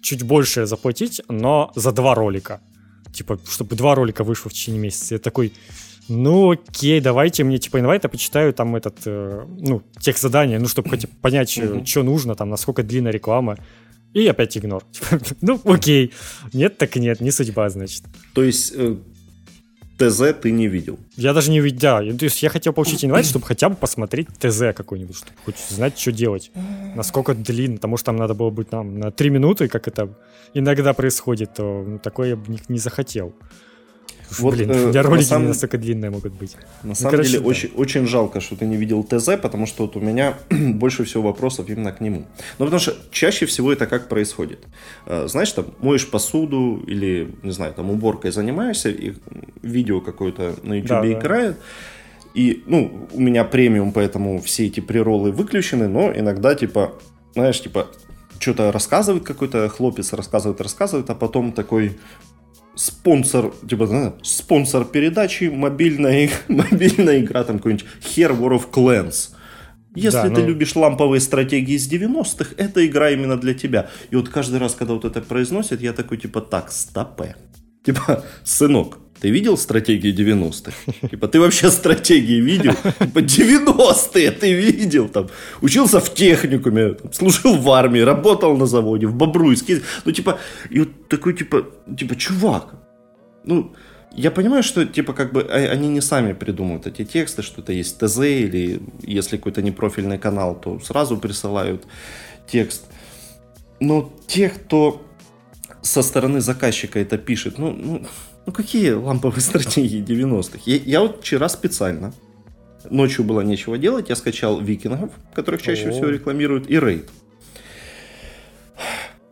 чуть больше заплатить, но за два ролика. Типа, чтобы два ролика вышло в течение месяца. Я такой, ну окей, давайте мне типа инвайт, я почитаю там этот, э, ну, тех задания, ну, чтобы хоть понять, mm что нужно, там, насколько длинная реклама. И опять игнор. ну, окей. Нет, так нет, не судьба, значит. То есть э, ТЗ ты не видел? Я даже не видел, да. То есть я хотел получить инвайт, чтобы хотя бы посмотреть ТЗ какой-нибудь, чтобы хоть знать, что делать. Насколько длинно, потому что там надо было быть нам на 3 минуты, как это иногда происходит, то ну, такое я бы не, не захотел. Вот, Блин, э, у меня ролики самом... не настолько длинные могут быть. На ну, самом короче, деле, да. очень, очень жалко, что ты не видел ТЗ, потому что вот у меня больше всего вопросов именно к нему. Ну, потому что чаще всего это как происходит. Э, знаешь, там, моешь посуду или, не знаю, там, уборкой занимаешься, и видео какое-то на YouTube да, играет, да. и, ну, у меня премиум, поэтому все эти приролы выключены, но иногда, типа, знаешь, типа, что-то рассказывает какой-то хлопец, рассказывает, рассказывает, а потом такой спонсор, типа, знаю, спонсор передачи, мобильная, мобильная игра, там какой-нибудь Hair War of Clans. Если да, ты ну... любишь ламповые стратегии из 90-х, эта игра именно для тебя. И вот каждый раз, когда вот это произносят, я такой, типа, так, стопе. Типа, сынок, ты видел стратегии 90-х? Типа, ты вообще стратегии видел? Типа, 90-е ты видел? Там, учился в техникуме, там, служил в армии, работал на заводе, в Бобруйске. Ну, типа, и вот такой, типа, типа, чувак, ну, я понимаю, что, типа, как бы, а, они не сами придумывают эти тексты, что это есть ТЗ, или если какой-то непрофильный канал, то сразу присылают текст. Но те, кто со стороны заказчика это пишет, ну, ну ну какие ламповые стратегии 90-х? Я, я вот вчера специально, ночью было нечего делать, я скачал викингов, которых чаще О. всего рекламируют, и рейд.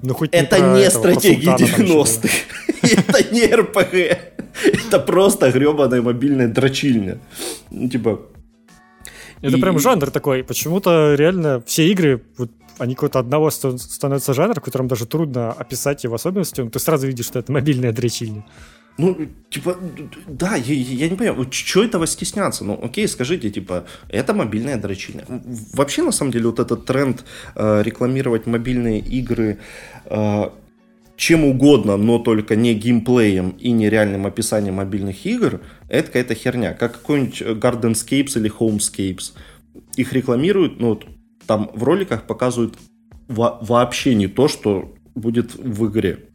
Ну, хоть это не, не стратегии 90-х. это не РПГ. Это просто гребаная мобильная дрочильня. Ну, типа... Это прям жанр такой. Почему-то реально все игры, они какого-то одного становятся жанр, в котором даже трудно описать его особенности. Ты сразу видишь, что это мобильная дрочильня. Ну, типа, да, я, я не понимаю, что этого стесняться? Ну, окей, скажите, типа, это мобильная дрочильня. Вообще, на самом деле, вот этот тренд э, рекламировать мобильные игры э, чем угодно, но только не геймплеем и не реальным описанием мобильных игр, это какая-то херня. Как какой-нибудь Gardenscapes или Homescapes. Их рекламируют, ну, вот, там в роликах показывают во- вообще не то, что будет в игре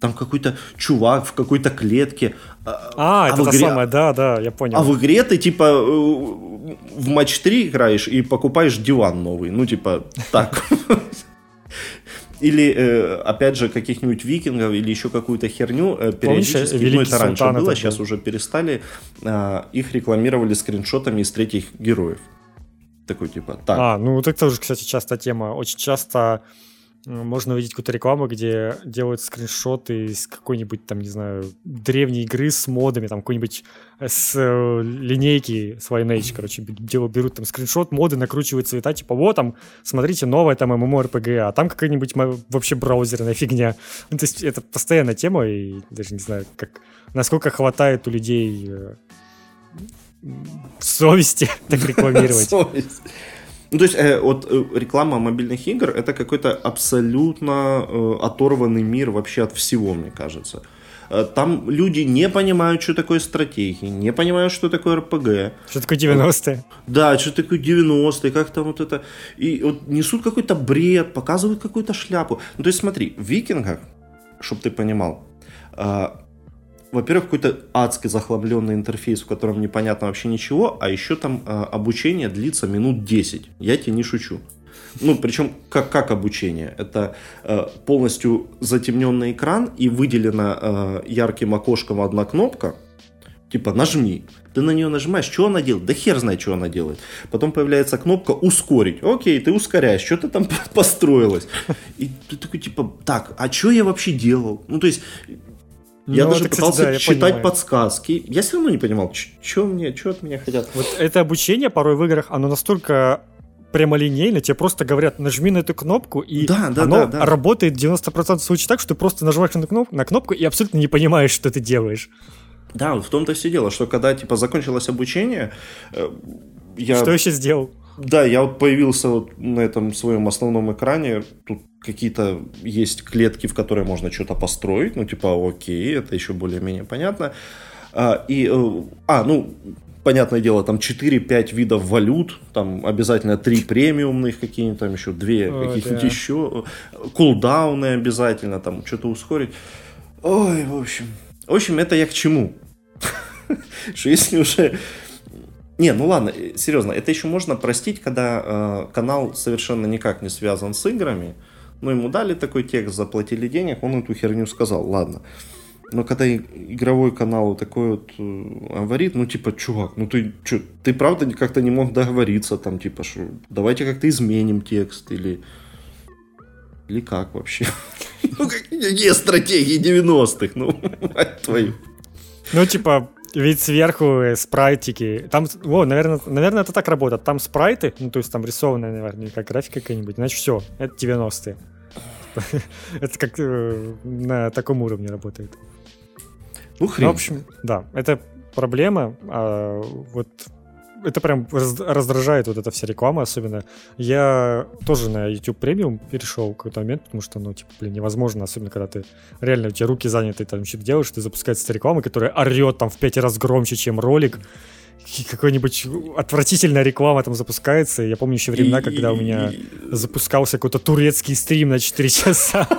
там какой-то чувак в какой-то клетке. А, а, а это игре... самое, да, да, я понял. А в игре ты типа э, в матч 3 играешь и покупаешь диван новый. Ну, типа, так. Или, э, опять же, каких-нибудь викингов или еще какую-то херню э, периодически, Помнишь, ну это раньше было, сейчас уже перестали, их рекламировали скриншотами из третьих героев. Такой типа, так. А, ну вот это тоже, кстати, часто тема. Очень часто можно увидеть какую-то рекламу, где делают скриншоты из какой-нибудь там, не знаю, древней игры с модами, там какой-нибудь э, с э, линейки с Lineage, короче, делают, берут там скриншот, моды, накручивают цвета, типа, вот там, смотрите, новая там MMORPG, а там какая-нибудь вообще браузерная фигня. Ну, то есть это постоянная тема, и даже не знаю, как, насколько хватает у людей э, совести так рекламировать. Ну, то есть, э, вот э, реклама мобильных игр это какой-то абсолютно э, оторванный мир вообще от всего, мне кажется. Э, там люди не понимают, что такое стратегии, не понимают, что такое РПГ. Что такое 90-е. Да, что такое 90-е, как там вот это. И вот несут какой-то бред, показывают какую-то шляпу. Ну, то есть, смотри, в викингах, чтобы ты понимал, э, во-первых, какой-то адский захламленный интерфейс, в котором непонятно вообще ничего, а еще там э, обучение длится минут 10. Я тебе не шучу. Ну, причем как, как обучение? Это э, полностью затемненный экран и выделена э, ярким окошком одна кнопка, типа нажми. Ты на нее нажимаешь, что она делает? Да хер знает, что она делает. Потом появляется кнопка ускорить. Окей, ты ускоряешь, что ты там построилась. И ты такой типа, так, а что я вообще делал? Ну, то есть, я ну, даже это, пытался кстати, да, читать понимаю. подсказки. Я все равно не понимал, что мне, что от меня хотят. Вот это обучение порой в играх, оно настолько прямолинейно, тебе просто говорят, нажми на эту кнопку, и да, да, оно да, да. работает 90% случаев так, что ты просто нажимаешь на кнопку, на кнопку и абсолютно не понимаешь, что ты делаешь. Да, в том-то все дело, что когда типа закончилось обучение, э, я... Что еще сделал? Да, я вот появился вот на этом своем основном экране, тут какие-то есть клетки, в которые можно что-то построить, ну, типа, окей, это еще более-менее понятно. А, и, э, а, ну, понятное дело, там 4-5 видов валют, там обязательно 3 премиумных какие-нибудь, там еще 2 каких-нибудь да. еще, кулдауны обязательно, там что-то ускорить. Ой, в общем. В общем, это я к чему? Что если уже не, ну ладно, серьезно, это еще можно простить, когда э, канал совершенно никак не связан с играми, ну, ему дали такой текст, заплатили денег, он эту херню сказал, ладно. Но когда игровой канал такой вот э, говорит, ну, типа, чувак, ну ты что, ты правда как-то не мог договориться, там, типа, что давайте как-то изменим текст, или... Или как вообще? Ну, какие стратегии 90-х, ну, мать твою. Ну, типа, ведь сверху э, спрайтики. Там, о, наверное, наверное, это так работает. Там спрайты, ну, то есть там рисованная, наверное, как графика какая-нибудь. Значит, все, это 90-е. Это как э, на таком уровне работает. Ну, хрен. в общем, да, это проблема. А вот это прям раздражает вот эта вся реклама особенно. Я тоже на YouTube премиум перешел в какой-то момент, потому что, ну, типа, блин, невозможно, особенно когда ты реально, у тебя руки заняты, там что-то делаешь, ты запускается реклама, которая орет там в пять раз громче, чем ролик, какой-нибудь отвратительная реклама там запускается. Я помню еще времена, когда у меня запускался какой-то турецкий стрим на 4 часа.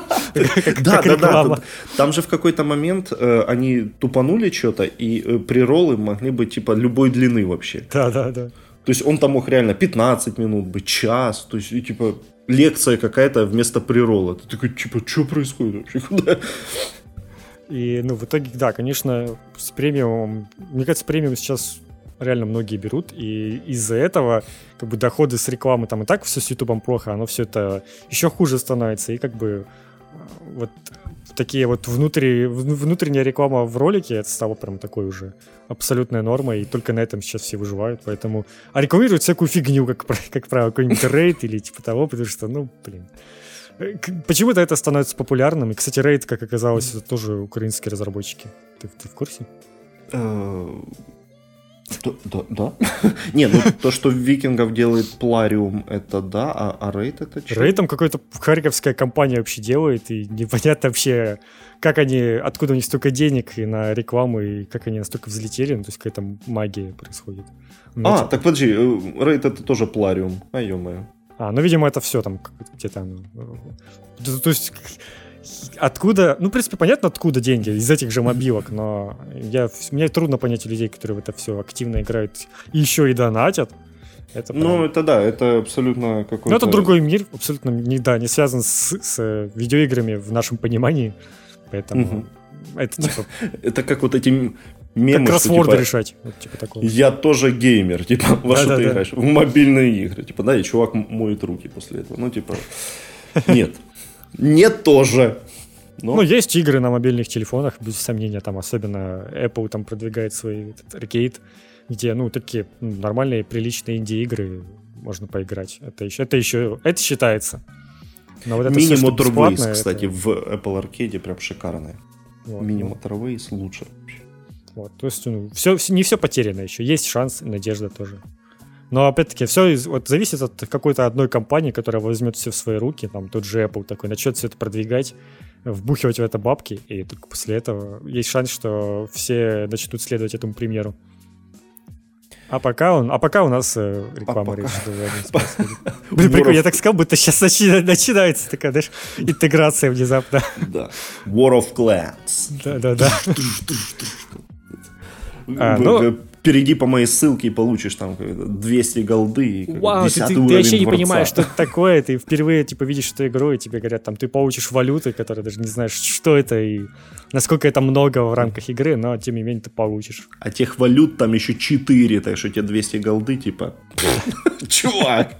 Да, да, да. Там же в какой-то момент э, они тупанули что-то, и э, приролы могли быть типа любой длины вообще. Да, да, да. То есть он там мог реально 15 минут быть, час, то есть и типа лекция какая-то вместо прирола. Ты такой, типа, что происходит вообще? Куда? И, ну, в итоге, да, конечно, с премиумом, мне кажется, премиум сейчас реально многие берут, и из-за этого как бы доходы с рекламы там и так все с Ютубом плохо, оно все это еще хуже становится, и как бы э, вот такие вот внутри, внутренняя реклама в ролике, это стало прям такой уже абсолютная норма, и только на этом сейчас все выживают, поэтому... А рекламируют всякую фигню, как, как правило, какой-нибудь рейд или типа того, потому что, ну, блин... Э, почему-то это становится популярным. И, кстати, рейд, как оказалось, это тоже украинские разработчики. Ты, ты в курсе? Э, да, да, да. Не, ну то, что викингов делает Плариум, это да, а, а Рейд это что? Рейд там какая-то харьковская компания вообще делает, и непонятно вообще, как они, откуда у них столько денег и на рекламу, и как они настолько взлетели, ну то есть какая-то магия происходит. Ну, а, типа... так подожди, Рейд это тоже Плариум, а ё-моё. А, ну, видимо, это все там где-то... То есть откуда, ну, в принципе, понятно, откуда деньги, из этих же мобилок, но я, мне трудно понять людей, которые в это все активно играют и еще и донатят. Это ну. Ну, это да, это абсолютно какой-то... Ну, это другой мир, абсолютно не, да, не связан с, с видеоиграми в нашем понимании, поэтому угу. это типа... Это как вот эти мемы, как кроссворды типа, решать. Вот, типа такого. Я тоже геймер, типа, во да, что да, ты да. играешь? В мобильные игры. Типа, да, и чувак моет руки после этого. Ну, типа, нет. Нет тоже. Но... Ну, есть игры на мобильных телефонах, без сомнения, там особенно Apple там продвигает свой аркейд, где, ну, такие нормальные, приличные инди-игры можно поиграть. Это еще, это еще, это считается. Но вот это Мини Motorways, кстати, это... в Apple Arcade прям шикарная. Вот, Мини ну. Motorways лучше вообще. Вот, то есть, ну, все, не все потеряно еще. Есть шанс, надежда тоже. Но опять-таки все вот, зависит от какой-то одной компании, которая возьмет все в свои руки. Там тот же Apple такой начнет все это продвигать, вбухивать в это бабки, и только после этого есть шанс, что все начнут следовать этому примеру. А пока, он, а пока у нас э, реклама а речь. Блин, прикольно, я так сказал, будто сейчас начи- начинается такая, знаешь, интеграция внезапно. Да. War of Clans. Да-да-да. А, ну, перейди по моей ссылке и получишь там 200 голды. Вау, ты, ты, ты вообще не понимаешь, что это такое. Ты впервые типа видишь эту игру, и тебе говорят, там, ты получишь валюты, которые даже не знаешь, что это и насколько это много в рамках игры, но тем не менее ты получишь. А тех валют там еще 4, так что тебе 200 голды, типа, чувак,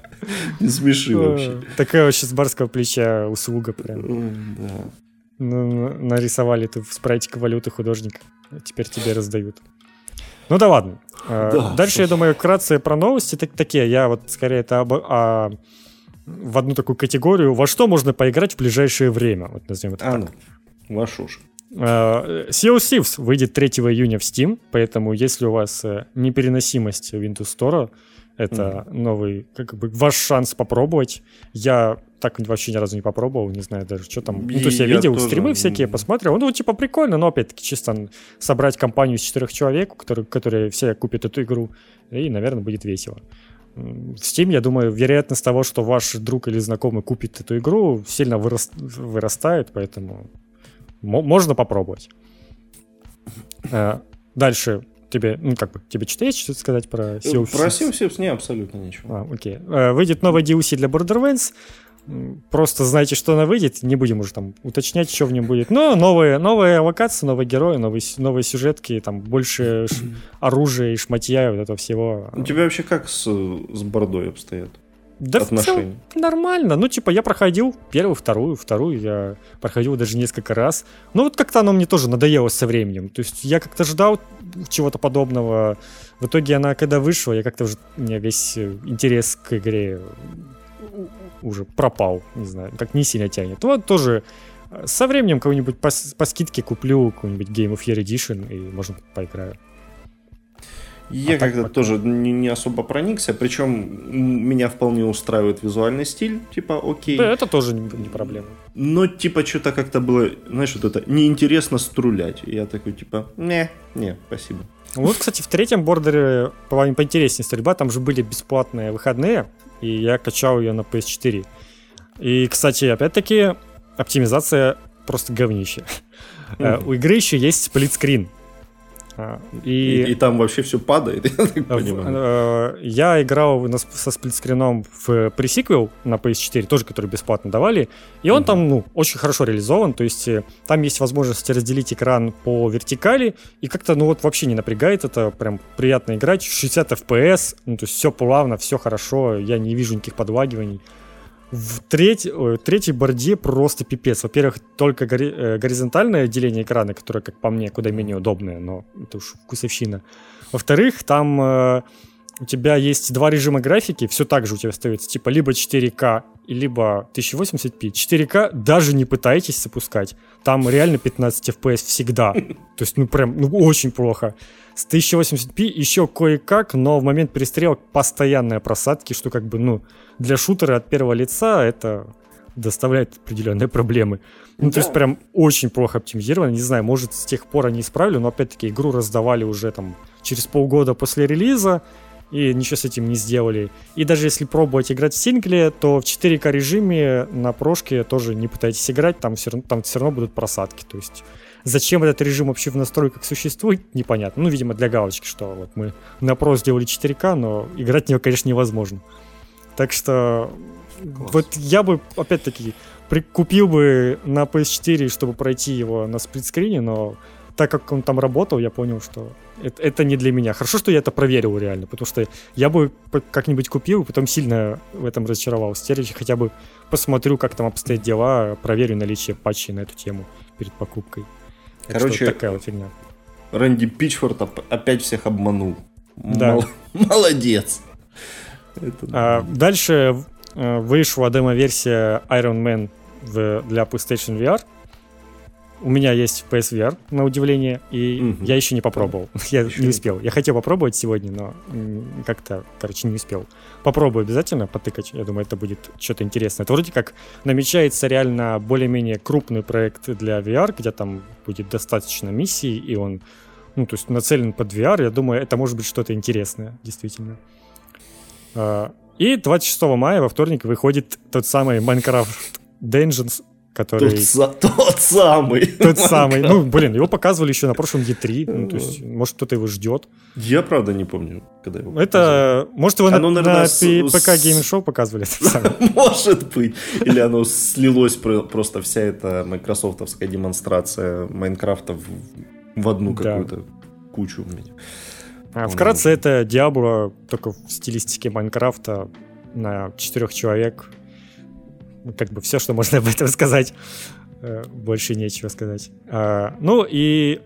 не смеши вообще. Такая вообще с барского плеча услуга прям. Да. Ну, нарисовали ты в спрайтик валюты художника, теперь тебе раздают. Ну да ладно. Э, да, Дальше, я думаю, вкратце про новости так, такие. Я вот скорее это об, а, в одну такую категорию. Во что можно поиграть в ближайшее время? Вот назовем это а, так. Ну, во что ж. Uh, Sea of Thieves выйдет 3 июня в Steam, поэтому если у вас uh, непереносимость Windows Store, это mm-hmm. новый, как бы, ваш шанс попробовать. Я так вообще ни разу не попробовал, не знаю даже, что там. Ну, то есть я, я видел тоже... стримы всякие, посмотрел. Ну, типа, прикольно, но опять-таки чисто собрать компанию из четырех человек, которые, которые все купят эту игру, и, наверное, будет весело. В Steam, я думаю, вероятность того, что ваш друг или знакомый купит эту игру, сильно вырос... вырастает, поэтому можно попробовать. Э, дальше тебе, ну, как бы, тебе что-то есть что сказать про Sea of Про Sea of Thieves не абсолютно ничего. А, окей. Э, выйдет новый DLC для Borderlands, Просто знайте, что она выйдет, не будем уже там уточнять, что в нем будет. Но новые, новые локации, новые герои, новые, новые сюжетки, там больше ш- оружия и шматья, вот этого всего. У тебя вообще как с, с бордой обстоят? Да отношения? в целом нормально. Ну, типа, я проходил первую, вторую, вторую я проходил даже несколько раз. Ну, вот как-то оно мне тоже надоело со временем. То есть я как-то ждал чего-то подобного. В итоге она, когда вышла, я как-то уже... У меня весь интерес к игре уже пропал, не знаю, как не сильно тянет. Вот тоже э, со временем кого-нибудь по, по скидке куплю какой-нибудь Game of Year Edition и, можно, поиграю. Я а как-то так, тоже не, не особо проникся, причем меня вполне устраивает визуальный стиль, типа окей. Да, это тоже не, не проблема. Но типа что-то как-то было, знаешь, вот это неинтересно струлять. И я такой типа, не, не, спасибо. Вот, кстати, в третьем бордере, по-моему, поинтереснее стрельба, там же были бесплатные выходные, и я качал ее на PS4. И, кстати, опять-таки, оптимизация просто говнище. Mm-hmm. У игры еще есть сплитскрин. А, и, и, и там вообще все падает, я так понимаю. Э, я играл со сплитскрином в пресиквел на PS4, тоже который бесплатно давали, и он mm-hmm. там, ну, очень хорошо реализован, то есть э, там есть возможность разделить экран по вертикали, и как-то, ну, вот вообще не напрягает, это. Прям приятно играть, 60 FPS, ну, то есть все плавно, все хорошо, я не вижу никаких подлагиваний в треть, ой, третьей борде просто пипец. Во-первых, только гори, э, горизонтальное деление экрана, которое, как по мне, куда менее удобное, но это уж вкусовщина. Во-вторых, там э, у тебя есть два режима графики, все так же у тебя остается, типа либо 4К, либо 1080p. 4К даже не пытайтесь запускать. Там реально 15 FPS всегда. То есть, ну прям, ну очень плохо. С 1080p еще кое-как, но в момент перестрелок постоянные просадки, что как бы, ну, для шутера от первого лица это доставляет определенные проблемы. Ну, да. то есть прям очень плохо оптимизировано. Не знаю, может, с тех пор они исправили, но опять-таки игру раздавали уже там через полгода после релиза, и ничего с этим не сделали. И даже если пробовать играть в сингле, то в 4К режиме на прошке тоже не пытайтесь играть, там все равно, там все равно будут просадки. То есть зачем этот режим вообще в настройках существует, непонятно. Ну, видимо, для галочки, что вот мы на про сделали 4К, но играть в него, конечно, невозможно. Так что Класс. вот я бы, опять-таки, купил бы на PS4, чтобы пройти его на сплитскрине, но так как он там работал, я понял, что это, это не для меня. Хорошо, что я это проверил реально, потому что я бы как-нибудь купил, потом сильно в этом разочаровался. Теперь хотя бы посмотрю, как там обстоят дела, проверю наличие патчей на эту тему перед покупкой. Короче, такая вот фигня. Рэнди Пичфорд опять всех обманул. Да. Мол- молодец. Это... А, дальше э, вышла демо-версия Iron Man для PlayStation VR. У меня есть PSVR, на удивление, и угу. я еще не попробовал. я еще не успел. Я хотел попробовать сегодня, но как-то, короче, не успел. Попробую обязательно потыкать. Я думаю, это будет что-то интересное. Это вроде как намечается реально более-менее крупный проект для VR, где там будет достаточно миссий, и он ну, то есть нацелен под VR. Я думаю, это может быть что-то интересное, действительно. А, и 26 мая во вторник выходит тот самый Minecraft Dungeons который... Тот, тот самый. Тот самый. Ну, блин, его показывали еще на прошлом E3. Ну, то есть, может, кто-то его ждет. Я, правда, не помню, когда его Это, показывали. может, его оно, на, наверное, на с... ПК Game Show показывали. Может быть. Или оно слилось просто вся эта майкрософтовская демонстрация Майнкрафта в одну какую-то кучу у меня. А, вкратце, это Diablo, только в стилистике Майнкрафта на четырех человек как бы все, что можно об этом сказать. Э, больше нечего сказать. А, ну и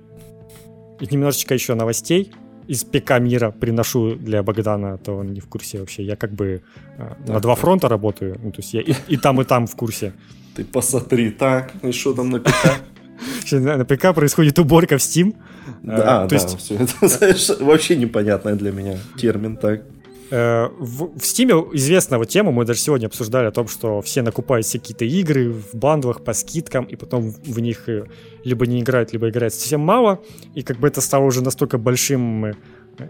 немножечко еще новостей из ПК мира приношу для Богдана, а то он не в курсе вообще. Я как бы так, э, на два фронта работаю, ну, то есть я и, и там, и там в курсе. Ты посмотри, так, ну что там на ПК? На ПК происходит уборка в Steam. Да, а, то да, есть... все это знаешь, вообще непонятный для меня термин, так. Э, в, в Steam известна тема, мы даже сегодня обсуждали о том, что все накупают все какие-то игры в бандлах по скидкам, и потом в них э, либо не играют, либо играют совсем мало, и как бы это стало уже настолько большим э,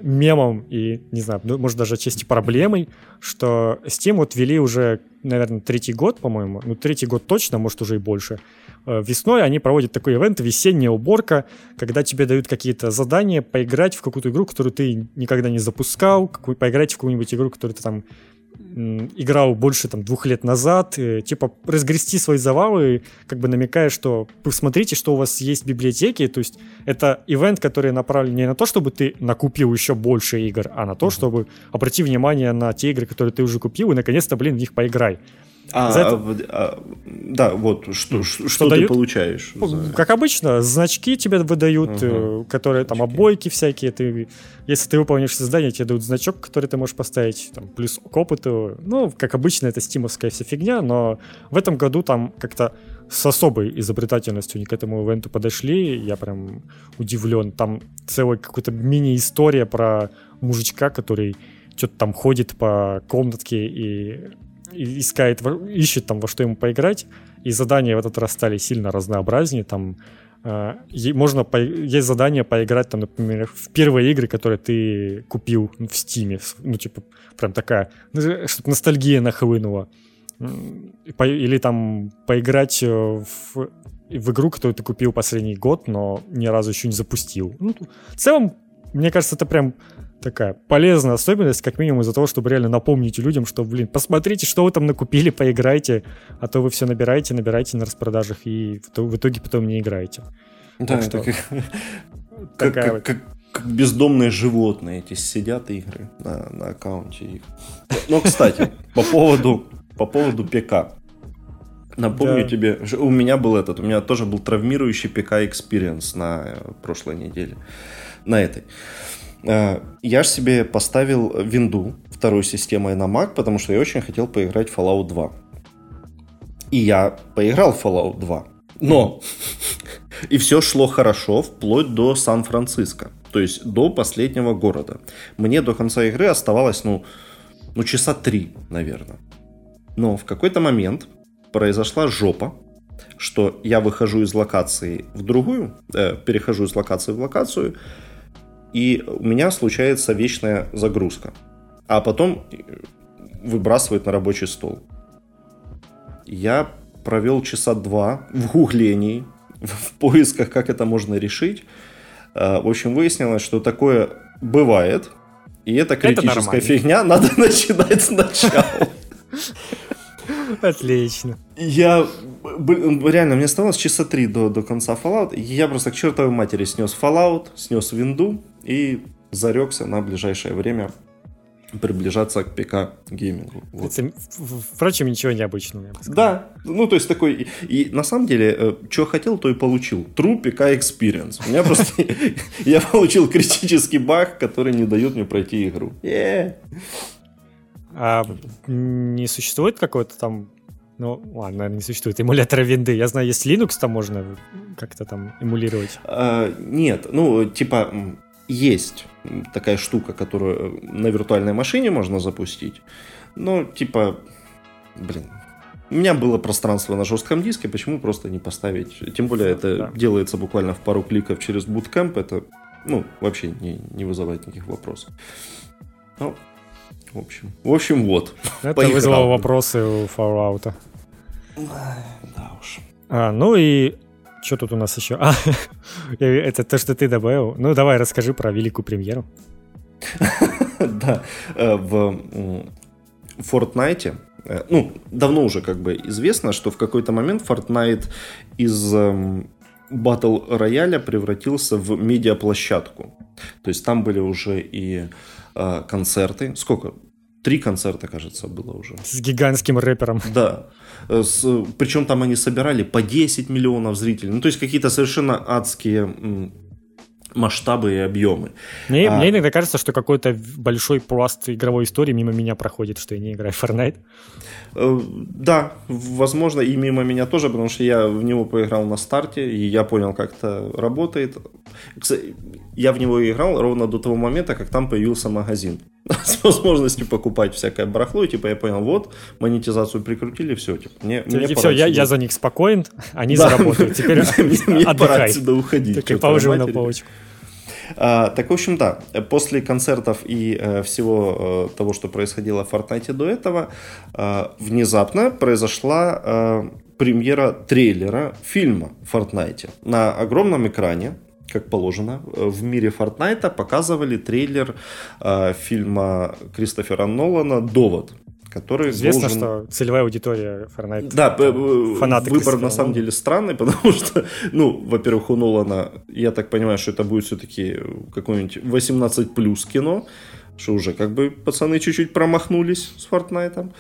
мемом и, не знаю, ну, может даже отчасти проблемой, что Steam вот ввели уже, наверное, третий год, по-моему, ну, третий год точно, может, уже и больше, весной они проводят такой ивент «Весенняя уборка», когда тебе дают какие-то задания поиграть в какую-то игру, которую ты никогда не запускал, какую, поиграть в какую-нибудь игру, которую ты там играл больше там двух лет назад, э, типа разгрести свои завалы, как бы намекая, что посмотрите, что у вас есть в библиотеке, то есть это ивент, который направлен не на то, чтобы ты накупил еще больше игр, а на то, чтобы обрати внимание на те игры, которые ты уже купил, и наконец-то, блин, в них поиграй. А, это... а, да, вот что, что, что ты получаешь? За... Как обычно, значки тебе выдают, угу. которые там обойки всякие. Ты, если ты выполнишь задание, тебе дают значок, который ты можешь поставить, там, плюс к опыту. Ну, как обычно, это стимовская вся фигня, но в этом году там как-то с особой изобретательностью они к этому ивенту подошли. Я прям удивлен. Там целая какая-то мини-история про мужичка, который что-то там ходит по комнатке и искает, ищет там во что ему поиграть, и задания в этот раз стали сильно разнообразнее, там э, можно есть задание поиграть там, например, в первые игры, которые ты купил в Стиме, ну типа прям такая, ну, чтобы ностальгия нахлынула, или там поиграть э, в, в игру, которую ты купил последний год, но ни разу еще не запустил. Ну, в целом, мне кажется, это прям такая полезная особенность, как минимум из-за того, чтобы реально напомнить людям, что, блин, посмотрите, что вы там накупили, поиграйте, а то вы все набираете, набираете на распродажах и в итоге потом не играете. Да, так что... как, как, вот... как, как бездомные животные эти сидят игры на, на аккаунте их. Ну, кстати, по поводу, по поводу ПК. Напомню да. тебе, у меня был этот, у меня тоже был травмирующий ПК Experience на э, прошлой неделе, на этой. Я же себе поставил винду второй системой на Mac, потому что я очень хотел поиграть в Fallout 2. И я поиграл в Fallout 2. Но и все шло хорошо вплоть до Сан-Франциско. То есть до последнего города. Мне до конца игры оставалось, ну, ну часа три, наверное. Но в какой-то момент произошла жопа, что я выхожу из локации в другую, э, перехожу из локации в локацию, и у меня случается вечная загрузка. А потом выбрасывает на рабочий стол. Я провел часа два в гуглении, в поисках, как это можно решить. Э, в общем, выяснилось, что такое бывает, и это критическая это фигня, надо начинать сначала. Отлично. Я... Реально, мне оставалось часа три до, до конца Fallout. Я просто к чертовой матери снес Fallout, снес винду и зарекся на ближайшее время приближаться к ПК геймингу. Вот. Это, впрочем, ничего необычного. Да, ну то есть такой, и на самом деле, э, что хотел, то и получил. True ПК Experience. У меня просто, я получил критический баг, который не дает мне пройти игру. А не существует какой-то там ну, ладно, наверное, не существует эмулятора винды. Я знаю, есть Linux, там можно как-то там эмулировать. А, нет, ну, типа, есть такая штука, которую на виртуальной машине можно запустить. Но, типа, блин, у меня было пространство на жестком диске, почему просто не поставить? Тем более это да. делается буквально в пару кликов через Bootcamp, это, ну, вообще не, не вызывает никаких вопросов. Ну, в общем, в общем, вот. Это Поиграл. вызвало вопросы у Fallout. Да уж. А, ну и что тут у нас еще? А, это то, что ты добавил. Ну, давай расскажи про великую премьеру. Да, э, в Fortnite, э, ну, давно уже как бы известно, что в какой-то момент Fortnite из батл эм, рояля превратился в медиаплощадку. То есть там были уже и э, концерты. Сколько? Три концерта, кажется, было уже. С гигантским рэпером. Да. Э, с, причем там они собирали по 10 миллионов зрителей. Ну, то есть какие-то совершенно адские масштабы и объемы. Мне, а... мне иногда кажется, что какой-то большой пласт игровой истории мимо меня проходит, что я не играю в Fortnite. Э, да, возможно, и мимо меня тоже, потому что я в него поиграл на старте, и я понял, как это работает. Я в него играл ровно до того момента, как там появился магазин с возможностью покупать всякое барахло, и типа я понял, вот, монетизацию прикрутили, все, типа, мне, мне все, я, я за них спокоен, они да. заработают, теперь мне, мне пора отсюда уходить. Так и положил на полочку. А, так, в общем, да, после концертов и э, всего э, того, что происходило в Fortnite до этого, э, внезапно произошла э, премьера трейлера фильма Fortnite на огромном экране как положено, э, в мире Фортнайта показывали трейлер э, фильма Кристофера Нолана «Довод», который Известно, должен... что целевая аудитория Форнайт. Да, фанаты выбор на самом деле странный, потому что, ну, во-первых, у Нолана, я так понимаю, что это будет все-таки какое-нибудь 18 плюс кино, что уже как бы пацаны чуть-чуть промахнулись с Фортнайтом.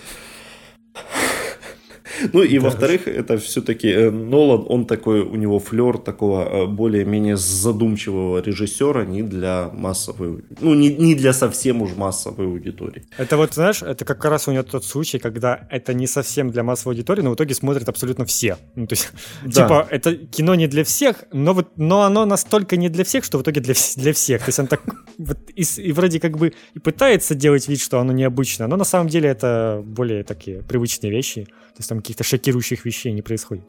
Ну и во-вторых, это все-таки э, Нолан, он такой, у него флер такого э, более-менее задумчивого режиссера, не для массовой, ну не, не для совсем уж массовой аудитории. Это вот, знаешь, это как раз у него тот случай, когда это не совсем для массовой аудитории, но в итоге смотрят абсолютно все. Ну, то есть, да. типа, это кино не для всех, но вот, но оно настолько не для всех, что в итоге для, для всех. То есть он так вот и, и вроде как бы и пытается делать вид, что оно необычно, но на самом деле это более такие привычные вещи. То есть там каких-то шокирующих вещей не происходит.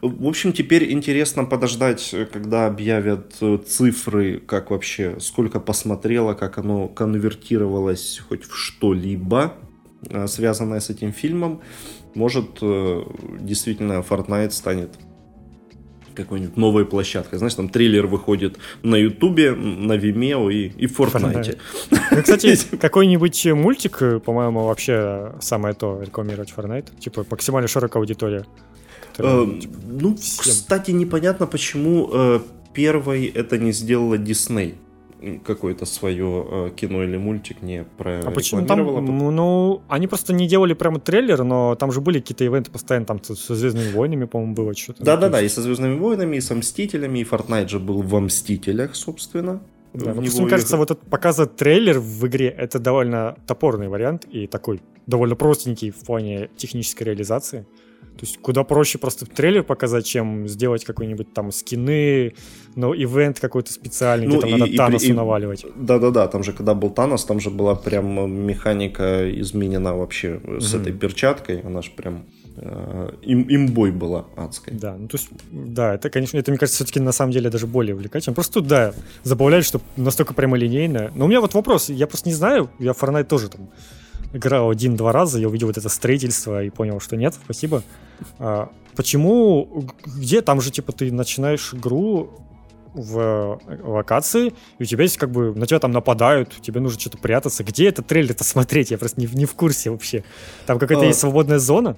В общем, теперь интересно подождать, когда объявят э, цифры, как вообще, сколько посмотрело, как оно конвертировалось хоть в что-либо, э, связанное с этим фильмом. Может, э, действительно, Fortnite станет какой-нибудь новой площадкой. Знаешь, там трейлер выходит на Ютубе, на Vimeo и, и в Fortnite. Ну, кстати, какой-нибудь мультик, по-моему, вообще самое то рекламировать Fortnite. Типа максимально широкая аудитория. Э, ну, кстати, непонятно, почему э, первой это не сделала Disney какое-то свое э, кино или мультик не про. А почему там? Ну, они просто не делали прямо трейлер, но там же были какие-то ивенты постоянно, там со Звездными войнами, по-моему, было что-то. Да-да-да, и со Звездными войнами, и со Мстителями, и Fortnite же был во Мстителях, собственно. Да, ну, мне кажется, вот этот показывать трейлер в игре это довольно топорный вариант и такой довольно простенький в плане технической реализации. То есть куда проще просто трейлер показать, чем сделать какой-нибудь там скины, ну, ивент какой-то специальный, ну, где там и, надо и, Таносу и, наваливать. Да-да-да, там же, когда был Танос, там же была прям механика изменена вообще mm-hmm. с этой перчаткой, она же прям э, им, имбой была адской. Да, ну то есть, да, это, конечно, это, мне кажется, все-таки на самом деле даже более увлекательно. Просто тут, да, забавляет, что настолько прямолинейно. Но у меня вот вопрос, я просто не знаю, я Fortnite тоже там играл один-два раза, я увидел вот это строительство и понял, что нет, спасибо. А, почему, где там же, типа, ты начинаешь игру, в локации, и у тебя есть как бы, на тебя там нападают, тебе нужно что-то прятаться. Где этот трейлер-то смотреть? Я просто не, не в курсе вообще. Там какая-то а... есть свободная зона?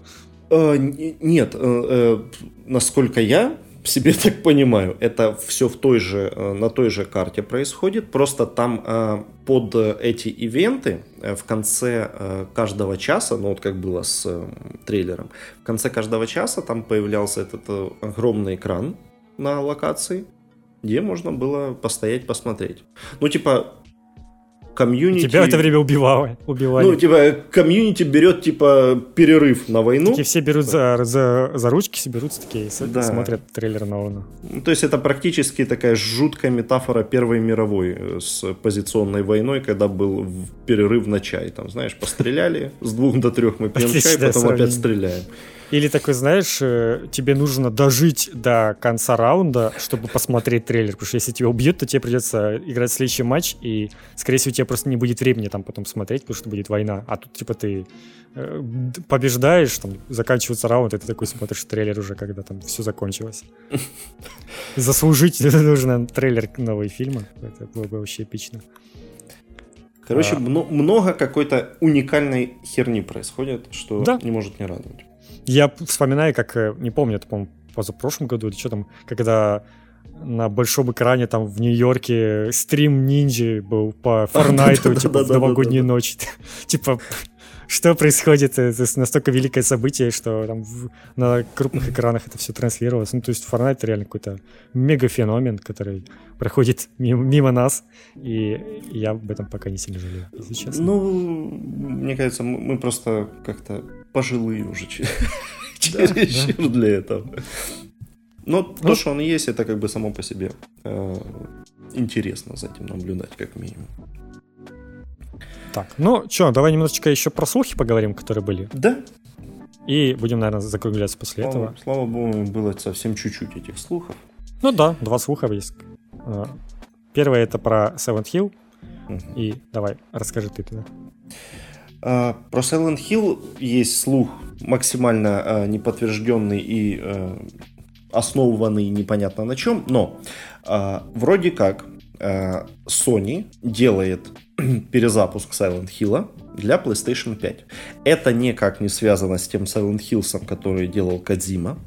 А, нет, э, э, насколько я себе так понимаю, это все в той же, э, на той же карте происходит, просто там э, под эти ивенты э, в конце каждого часа, ну вот как было с трейлером, в конце каждого часа там появлялся этот огромный экран на локации, где можно было постоять, посмотреть. Ну, типа, комьюнити... Тебя в это время убивало, убивали. Ну, типа, комьюнити берет, типа, перерыв на войну. Такие все берут за, за, за ручки, соберутся такие, да. смотрят трейлер на. Ну, то есть это практически такая жуткая метафора Первой мировой э, с позиционной войной, когда был перерыв на чай. Там, знаешь, постреляли, с двух до трех мы пьем чай, потом опять стреляем. Или такой, знаешь, э, тебе нужно дожить до конца раунда, чтобы посмотреть трейлер, потому что если тебя убьют, то тебе придется играть следующий матч, и, скорее всего, у тебя просто не будет времени там потом смотреть, потому что будет война. А тут, типа, ты э, побеждаешь, там, заканчивается раунд, и ты такой смотришь трейлер уже, когда там все закончилось. Заслужить нужно трейлер нового фильма. Это было бы вообще эпично. Короче, а... много какой-то уникальной херни происходит, что да. не может не радовать. Я вспоминаю, как, э, не помню, это, по-моему, позапрошлом году или что там, когда на большом экране там в Нью-Йорке стрим ниндзя был по Форнайту, типа, в новогоднюю ночь. Типа, что происходит? Это настолько великое событие, что там на крупных экранах это все транслировалось. Ну, то есть Fortnite реально какой-то мегафеномен, который проходит мимо, мимо нас, и я об этом пока не сильно жалею, если честно. Ну, мне кажется, мы просто как-то пожилые уже чересчур да, да. для этого. Но ну, то, что он есть, это как бы само по себе э, интересно за этим наблюдать, как минимум. Так, ну что, давай немножечко еще про слухи поговорим, которые были. Да. И будем, наверное, закругляться после слава, этого. Слава богу, было совсем чуть-чуть этих слухов. Ну да, два слуха есть. Э, первое это про Silent Hill. Угу. И давай, расскажи ты тогда. Uh, про Silent Hill есть слух максимально uh, неподтвержденный и uh, основанный непонятно на чем, но вроде как Sony делает перезапуск Silent Hill для PlayStation 5. Это никак не связано с тем Silent Hill, который делал Кадзима.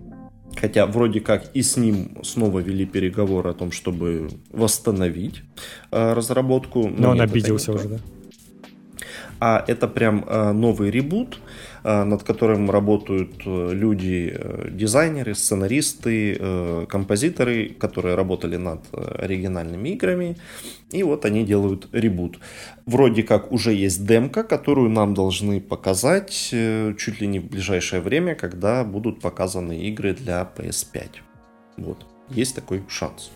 Хотя вроде как и с ним снова вели переговоры о том, чтобы восстановить э, разработку. Но, но он обиделся уже, да? А это прям э, новый ребут, над которым работают э, люди, э, дизайнеры, сценаристы, э, композиторы, которые работали над э, оригинальными играми. И вот они делают ребут. Вроде как уже есть демка, которую нам должны показать э, чуть ли не в ближайшее время, когда будут показаны игры для PS5. Вот. Есть такой шанс.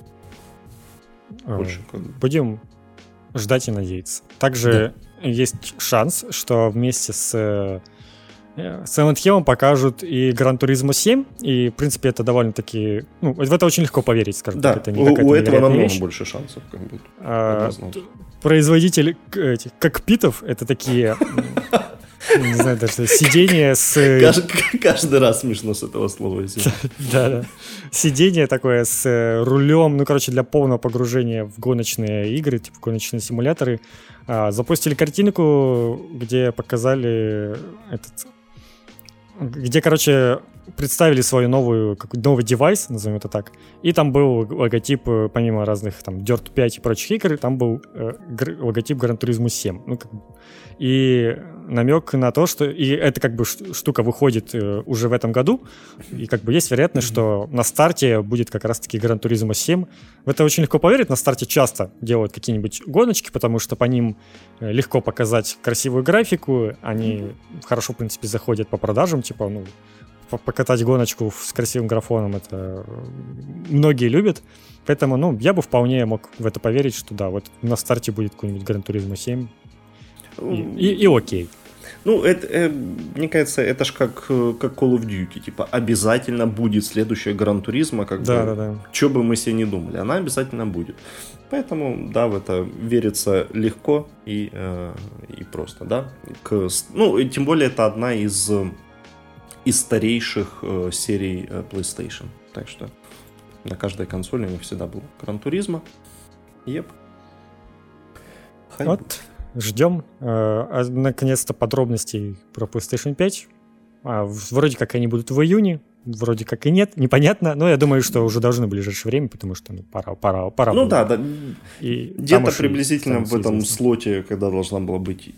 Больше как... Будем ждать и надеяться. Также да. есть шанс, что вместе с э, Silent Hill покажут и Gran Turismo 7, и, в принципе, это довольно-таки... Ну, в это очень легко поверить, скажем да, так. Это у, у этого намного вещь. больше шансов, как бы. А, производители этих кокпитов — это такие... Не знаю, даже сиденье с... Каждый, раз смешно с этого слова. Да, да. Сиденье такое с э, рулем, ну, короче, для полного погружения в гоночные игры, типа гоночные симуляторы. А, запустили картинку, где показали этот где, короче, представили свою новую, новый девайс, назовем это так, и там был логотип, э, помимо разных там Dirt 5 и прочих игр, там был э, логотип Gran Turismo 7. Ну, как, и намек на то, что и эта как бы штука выходит э, уже в этом году, и как бы есть вероятность, что на старте будет как раз-таки Gran Turismo 7. В это очень легко поверить, на старте часто делают какие-нибудь гоночки, потому что по ним э, легко показать красивую графику, они хорошо, в принципе, заходят по продажам, типа, ну, покатать гоночку с красивым графоном, это многие любят. Поэтому, ну, я бы вполне мог в это поверить, что да, вот на старте будет какой-нибудь Gran Turismo 7, и, и, и окей. Ну, это, э, мне кажется, это ж как, э, как Call of Duty. Типа, обязательно будет следующая Гран Туризма, как да, бы, да, да. что бы мы себе не думали. Она обязательно будет. Поэтому, да, в это верится легко и, э, и просто, да. К, ну, и тем более это одна из, из старейших э, серий э, PlayStation. Так что На каждой консоли у них всегда был Гран Туризма. Еп. Вот, ждем. Э, а, наконец-то подробностей про PlayStation 5. А, вроде как они будут в июне, вроде как и нет, непонятно, но я думаю, что уже должны в ближайшее время, потому что ну, пора, пора, пора. Ну да, да. И где-то приблизительно в этом известно. слоте, когда должна была быть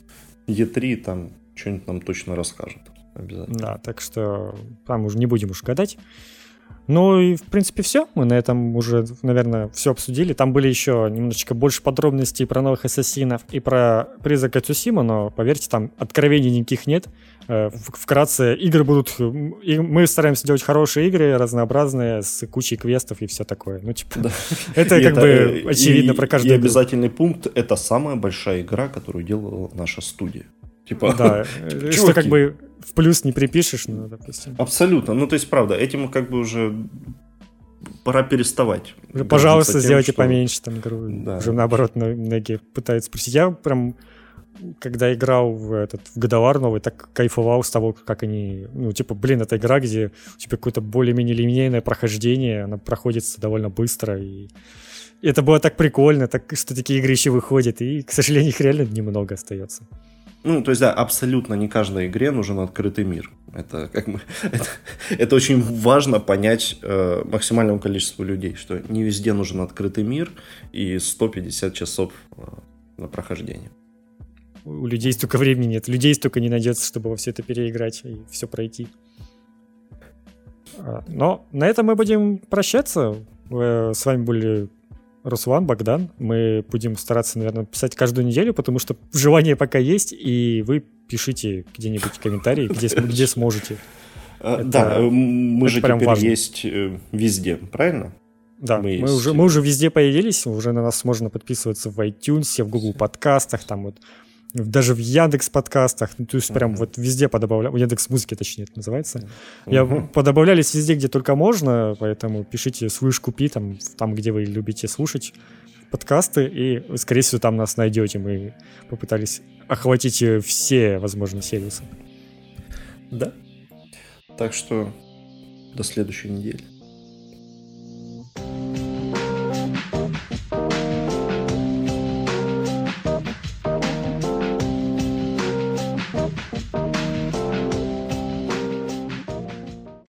E3, там что-нибудь нам точно расскажут. Обязательно. Да, так что там уже не будем уж гадать. Ну и, в принципе, все. Мы на этом уже, наверное, все обсудили. Там были еще немножечко больше подробностей про новых ассасинов и про призрака Цусима, но, поверьте, там откровений никаких нет. Э, вкратце, игры будут... И мы стараемся делать хорошие игры, разнообразные, с кучей квестов и все такое. Ну, типа, да. это как бы очевидно и, про каждую И обязательный пункт — это самая большая игра, которую делала наша студия. Типа, да, э, что как бы в плюс не припишешь, ну, допустим. Абсолютно. Ну, то есть, правда, этим как бы уже пора переставать. Пожалуйста, тем, сделайте что... поменьше там игру. Да. Уже наоборот, многие пытаются спросить. Я прям когда играл в этот в Годовар новый, так кайфовал с того, как они, ну, типа, блин, это игра, где у тебя какое-то более-менее линейное прохождение, она проходится довольно быстро, и это было так прикольно, так, что такие игры еще выходят, и, к сожалению, их реально немного остается. Ну, то есть, да, абсолютно не каждой игре нужен открытый мир. Это как мы, это, это очень важно понять э, максимальному количеству людей, что не везде нужен открытый мир и 150 часов э, на прохождение. У людей столько времени нет, людей столько не найдется, чтобы во все это переиграть и все пройти. А, но на этом мы будем прощаться. Э, с вами были Руслан, Богдан. Мы будем стараться, наверное, писать каждую неделю, потому что желание пока есть, и вы пишите где-нибудь комментарии, где, где сможете. Это, да, мы же теперь важно. есть э, везде, правильно? Да, мы, мы, уже, мы уже везде появились, уже на нас можно подписываться в iTunes, в Google подкастах, там вот даже в Яндекс подкастах, ну, то есть прям uh-huh. вот везде подобавлял, Яндекс музыки точнее это называется. Uh-huh. Я подобавлялись везде, где только можно, поэтому пишите «Слышь, купи», там, там, где вы любите слушать подкасты, и, скорее всего, там нас найдете. Мы попытались охватить все возможные сервисы. Да. Так что до следующей недели.